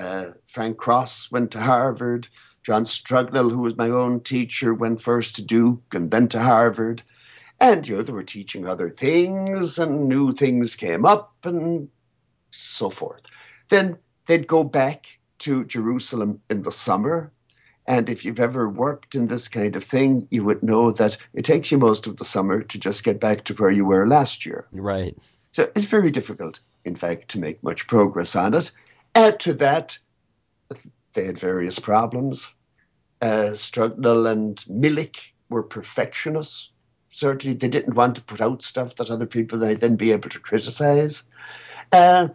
Speaker 2: Uh, Frank Cross went to Harvard. John Strugnell, who was my own teacher, went first to Duke and then to Harvard. And, you know, they were teaching other things and new things came up and so forth. Then they'd go back to Jerusalem in the summer. And if you've ever worked in this kind of thing, you would know that it takes you most of the summer to just get back to where you were last year.
Speaker 1: Right.
Speaker 2: So it's very difficult, in fact, to make much progress on it. Add to that, they had various problems. Uh, Strugnell and Milik were perfectionists certainly they didn't want to put out stuff that other people might then be able to criticize. Uh,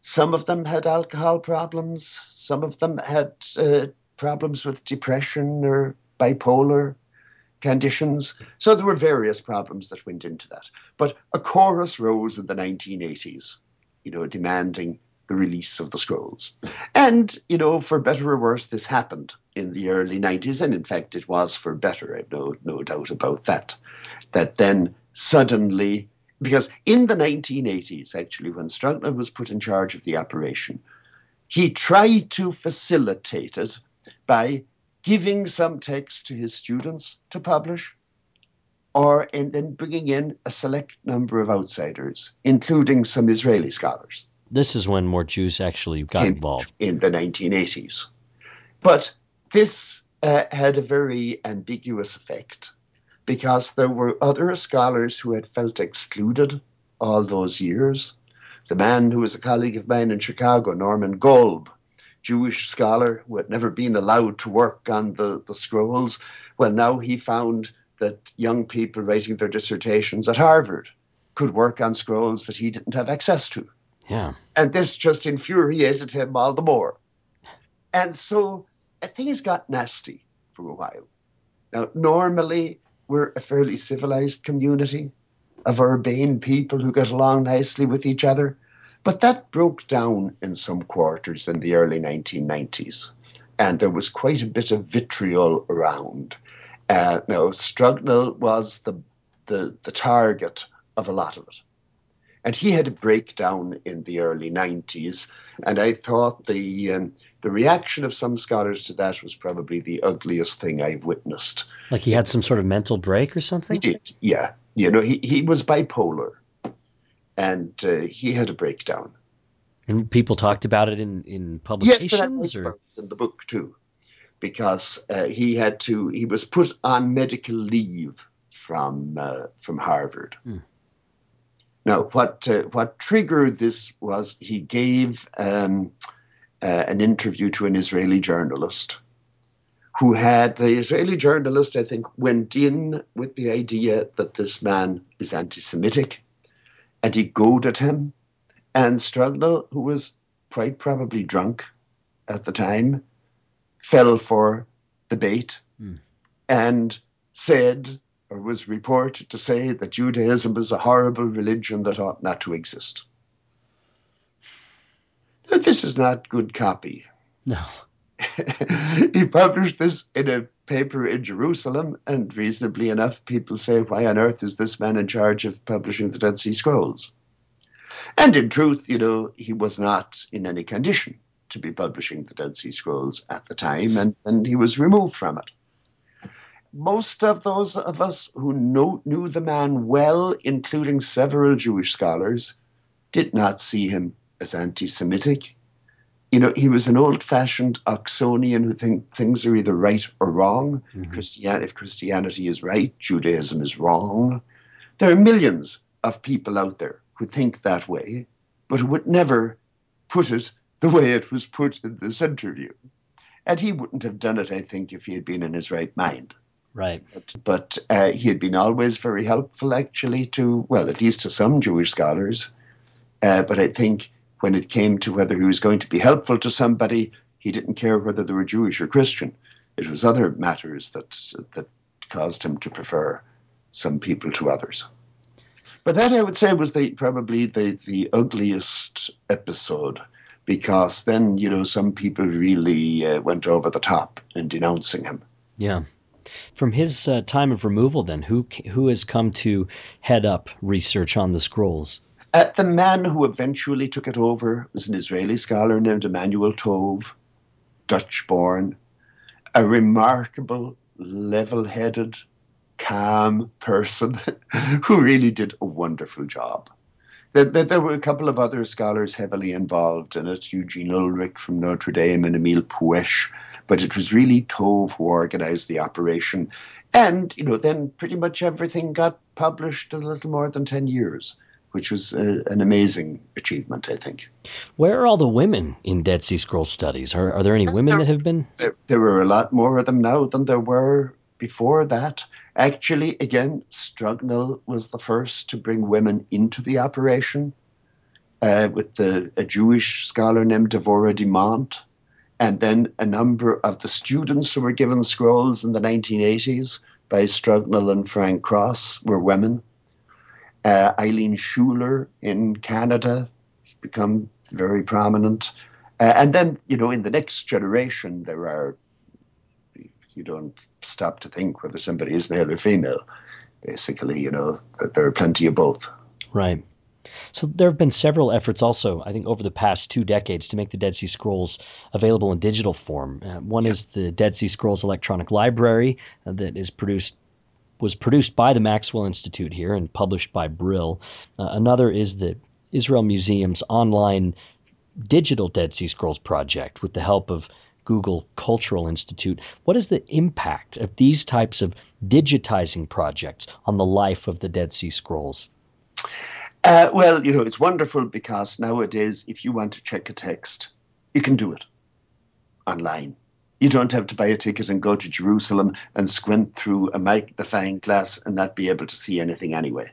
Speaker 2: some of them had alcohol problems. Some of them had uh, problems with depression or bipolar. conditions. So there were various problems that went into that. But a chorus rose in the 1980s, you know, demanding the release of the scrolls. And, you know, for better or worse, this happened in the early 90s. And in fact, it was for better. I have no, no doubt about that. That then suddenly, because in the 1980s, actually, when Strugnell was put in charge of the operation, he tried to facilitate it by giving some text to his students to publish, or and then bringing in a select number of outsiders, including some Israeli scholars.
Speaker 1: This is when more Jews actually got
Speaker 2: in,
Speaker 1: involved.
Speaker 2: In the 1980s. But this uh, had a very ambiguous effect because there were other scholars who had felt excluded all those years. The man who was a colleague of mine in Chicago, Norman Golb, Jewish scholar who had never been allowed to work on the, the scrolls. Well, now he found that young people writing their dissertations at Harvard could work on scrolls that he didn't have access to.
Speaker 1: Yeah.
Speaker 2: And this just infuriated him all the more. And so things got nasty for a while. Now, normally, we're a fairly civilized community of urbane people who get along nicely with each other. But that broke down in some quarters in the early 1990s, and there was quite a bit of vitriol around. Uh, now, Strugnell was the, the, the target of a lot of it. And he had a breakdown in the early 90s, and I thought the, um, the reaction of some scholars to that was probably the ugliest thing I've witnessed.
Speaker 1: Like he had some sort of mental break or something?
Speaker 2: He did, yeah. You know, he, he was bipolar and uh, he had a breakdown.
Speaker 1: And people talked about it in in publications,
Speaker 2: yes, or in the book too, because uh, he had to. He was put on medical leave from uh, from Harvard. Hmm. Now, what uh, what triggered this was he gave um, uh, an interview to an Israeli journalist, who had the Israeli journalist, I think, went in with the idea that this man is anti-Semitic and he goaded him. And Strugnell, who was quite probably drunk at the time, fell for the bait mm. and said, or was reported to say, that Judaism is a horrible religion that ought not to exist. Now, this is not good copy.
Speaker 1: No.
Speaker 2: he published this in a paper in Jerusalem, and reasonably enough, people say, Why on earth is this man in charge of publishing the Dead Sea Scrolls? And in truth, you know, he was not in any condition to be publishing the Dead Sea Scrolls at the time, and, and he was removed from it. Most of those of us who know, knew the man well, including several Jewish scholars, did not see him as anti Semitic you know, he was an old-fashioned Oxonian who think things are either right or wrong. Mm-hmm. Christian, if Christianity is right, Judaism is wrong. There are millions of people out there who think that way, but who would never put it the way it was put in this interview. And he wouldn't have done it, I think, if he had been in his right mind.
Speaker 1: Right.
Speaker 2: But, but uh, he had been always very helpful, actually, to, well, at least to some Jewish scholars. Uh, but I think when it came to whether he was going to be helpful to somebody, he didn't care whether they were Jewish or Christian. It was other matters that that caused him to prefer some people to others. But that I would say was the probably the the ugliest episode because then you know some people really uh, went over the top in denouncing him.
Speaker 1: Yeah. From his uh, time of removal, then who who has come to head up research on the scrolls?
Speaker 2: Uh, the man who eventually took it over was an Israeli scholar named Emanuel Tov, Dutch born, a remarkable, level headed, calm person who really did a wonderful job. There, were a couple of other scholars heavily involved in it Eugene Ulrich from Notre Dame and Emile Puech, but it was really Tov who organized the operation. And, you know, then pretty much everything got published in a little more than 10 years which was a, an amazing achievement, I think.
Speaker 1: Where are all the women in Dead Sea Scrolls studies? Are, are there any women there, that have been?
Speaker 2: There, there were a lot more of them now than there were before that. Actually, again, Strugnell was the first to bring women into the operation uh, with the, a Jewish scholar named Devorah Dimant. And then a number of the students who were given scrolls in the 1980s by Strugnell and Frank Cross were women. Uh, Eileen Schuller in Canada has become very prominent. Uh, and then, you know, in the next generation, there are, you don't stop to think whether somebody is male or female. Basically, you know, there are plenty of both.
Speaker 1: Right. So there have been several efforts also, I think, over the past two decades to make the Dead Sea Scrolls available in digital form. Uh, one is the Dead Sea Scrolls Electronic Library uh, that is produced was produced by the Maxwell Institute here and published by Brill. Uh, another is the Israel Museum's online digital Dead Sea Scrolls project with the help of Google Cultural Institute. What is the impact of these types of digitizing projects on the life of the Dead Sea Scrolls?
Speaker 2: Uh, well, you know, it's wonderful because nowadays, if you want to check a text, you can do it online. You don't have to buy a ticket and go to Jerusalem and squint through a magnifying glass and not be able to see anything anyway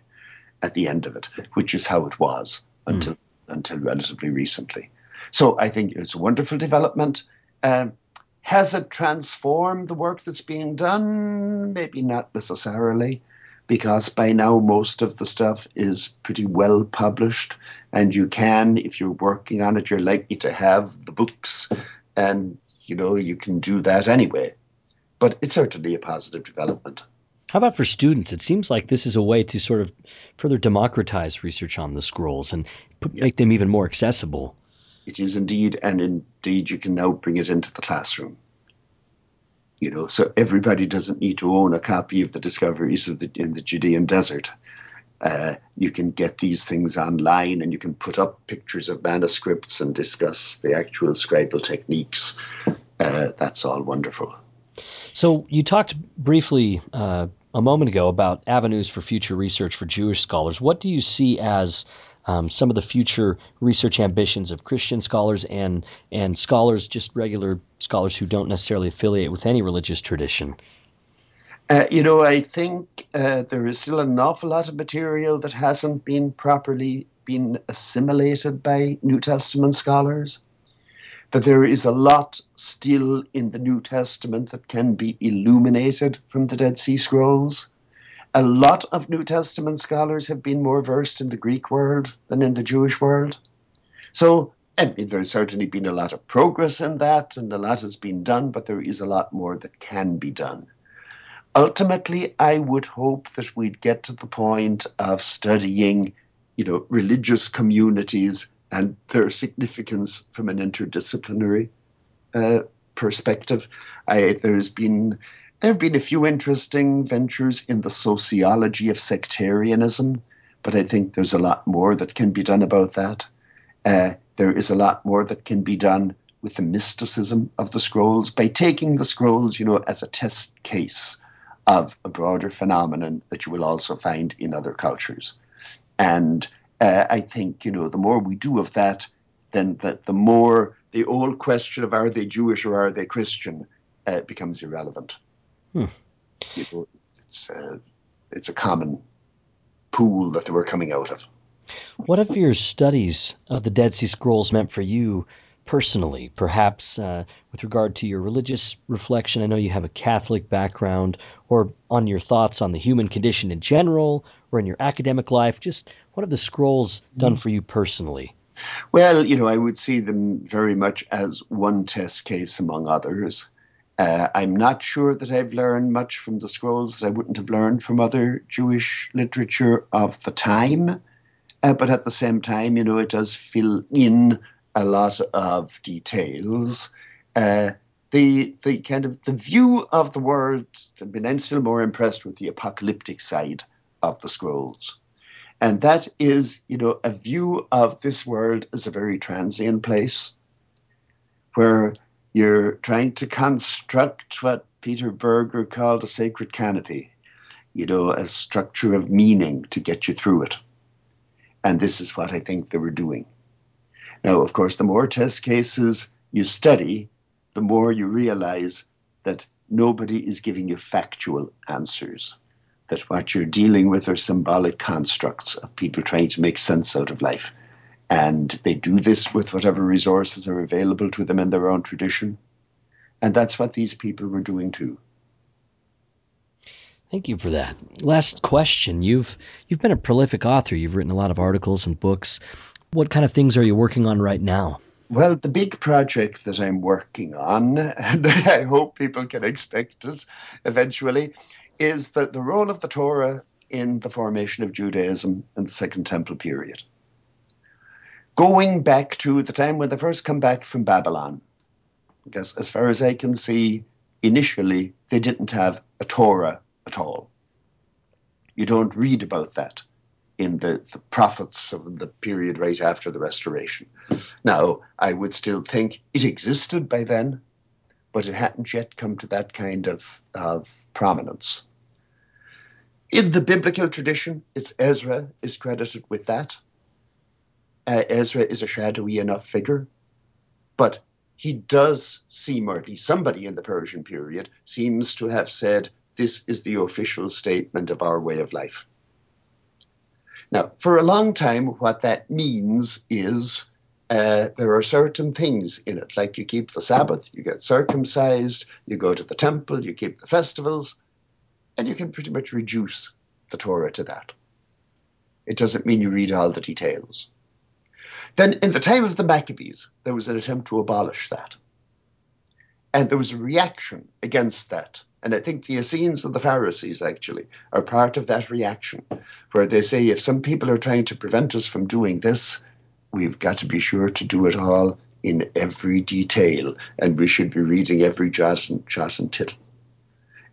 Speaker 2: at the end of it, which is how it was until mm. until relatively recently. So I think it's a wonderful development. Um, has it transformed the work that's being done? Maybe not necessarily, because by now most of the stuff is pretty well published, and you can, if you're working on it, you're likely to have the books and you know, you can do that anyway. But it's certainly a positive development.
Speaker 1: How about for students? It seems like this is a way to sort of further democratize research on the scrolls and put, make them even more accessible.
Speaker 2: It is indeed, and indeed, you can now bring it into the classroom. You know, so everybody doesn't need to own a copy of the discoveries of the, in the Judean desert. Uh, you can get these things online and you can put up pictures of manuscripts and discuss the actual scribal techniques. Uh, that's all wonderful.
Speaker 1: So, you talked briefly uh, a moment ago about avenues for future research for Jewish scholars. What do you see as um, some of the future research ambitions of Christian scholars and, and scholars, just regular scholars who don't necessarily affiliate with any religious tradition?
Speaker 2: Uh, you know, I think uh, there is still an awful lot of material that hasn't been properly been assimilated by New Testament scholars. That there is a lot still in the New Testament that can be illuminated from the Dead Sea Scrolls. A lot of New Testament scholars have been more versed in the Greek world than in the Jewish world. So, I mean, there's certainly been a lot of progress in that, and a lot has been done, but there is a lot more that can be done ultimately, I would hope that we'd get to the point of studying, you know, religious communities and their significance from an interdisciplinary uh, perspective. I, there's been there have been a few interesting ventures in the sociology of sectarianism, but I think there's a lot more that can be done about that. Uh, there is a lot more that can be done with the mysticism of the scrolls by taking the scrolls, you know, as a test case of a broader phenomenon that you will also find in other cultures. And uh, I think, you know, the more we do of that, then the, the more the old question of are they Jewish or are they Christian uh, becomes irrelevant. Hmm. You know, it's, uh, it's a common pool that they were coming out of.
Speaker 1: What have your studies of the Dead Sea Scrolls meant for you personally, perhaps uh, with regard to your religious reflection? I know you have a Catholic background, or on your thoughts on the human condition in general, or in your academic life. Just what have the scrolls done for you personally?
Speaker 2: Well, you know, I would see them very much as one test case among others. Uh, I'm not sure that I've learned much from the scrolls that I wouldn't have learned from other Jewish literature of the time. Uh, but at the same time, you know, it does fill in a lot of details. Uh, the the kind of the view of the world. I mean, I'm still more impressed with the apocalyptic side of the scrolls, and that is, you know, a view of this world as a very transient place, where you're trying to construct what Peter Berger called a sacred canopy, you know, a structure of meaning to get you through it. And this is what I think they were doing. Now, of course, the more test cases you study, the more you realize that nobody is giving you factual answers. That what you're dealing with are symbolic constructs of people trying to make sense out of life. And they do this with whatever resources are available to them in their own tradition. And that's what these people were doing too.
Speaker 1: Thank you for that. Last question. You've you've been a prolific author. You've written a lot of articles and books. What kind of things are you working on right now?
Speaker 2: Well, the big project that I'm working on, and I hope people can expect it eventually, is that the role of the Torah in the formation of Judaism in the Second Temple period. Going back to the time when they first come back from Babylon, because as far as I can see, initially they didn't have a Torah at all. You don't read about that in the, the prophets of the period right after the restoration. Now, I would still think it existed by then, but it hadn't yet come to that kind of, of prominence. In the biblical tradition, it's Ezra is credited with that. Uh, Ezra is a shadowy enough figure, but he does seem, or at least somebody in the Persian period, seems to have said, This is the official statement of our way of life. Now, for a long time, what that means is uh, there are certain things in it, like you keep the Sabbath, you get circumcised, you go to the temple, you keep the festivals, and you can pretty much reduce the Torah to that. It doesn't mean you read all the details. Then, in the time of the Maccabees, there was an attempt to abolish that. And there was a reaction against that. And I think the Essenes and the Pharisees actually are part of that reaction, where they say if some people are trying to prevent us from doing this, we've got to be sure to do it all in every detail, and we should be reading every jot and, jot and tittle.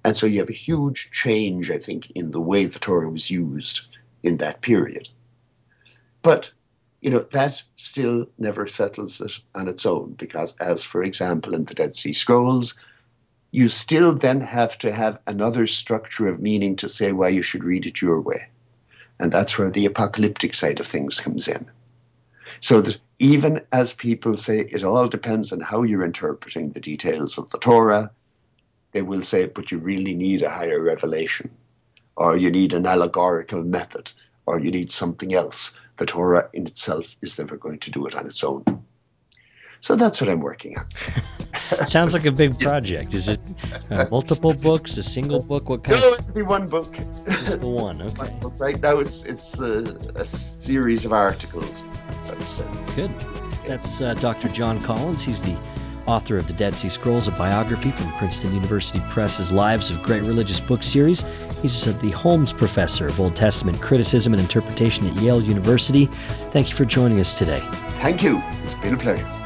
Speaker 2: And so you have a huge change, I think, in the way the Torah was used in that period. But, you know, that still never settles it on its own, because, as for example, in the Dead Sea Scrolls, you still then have to have another structure of meaning to say why you should read it your way. And that's where the apocalyptic side of things comes in. So that even as people say it all depends on how you're interpreting the details of the Torah, they will say, but you really need a higher revelation, or you need an allegorical method, or you need something else. The Torah in itself is never going to do it on its own. So that's what I'm working on.
Speaker 1: Sounds like a big project. Is it uh, multiple books, a single book? What kind?
Speaker 2: No, it'll be one book.
Speaker 1: Just the one. Okay.
Speaker 2: One book. Right now, it's it's a, a series of articles.
Speaker 1: Good. That's uh, Dr. John Collins. He's the author of the Dead Sea Scrolls, a biography from Princeton University Press's Lives of Great Religious Book series. He's the Holmes Professor of Old Testament Criticism and Interpretation at Yale University. Thank you for joining us today.
Speaker 2: Thank you. It's been a pleasure.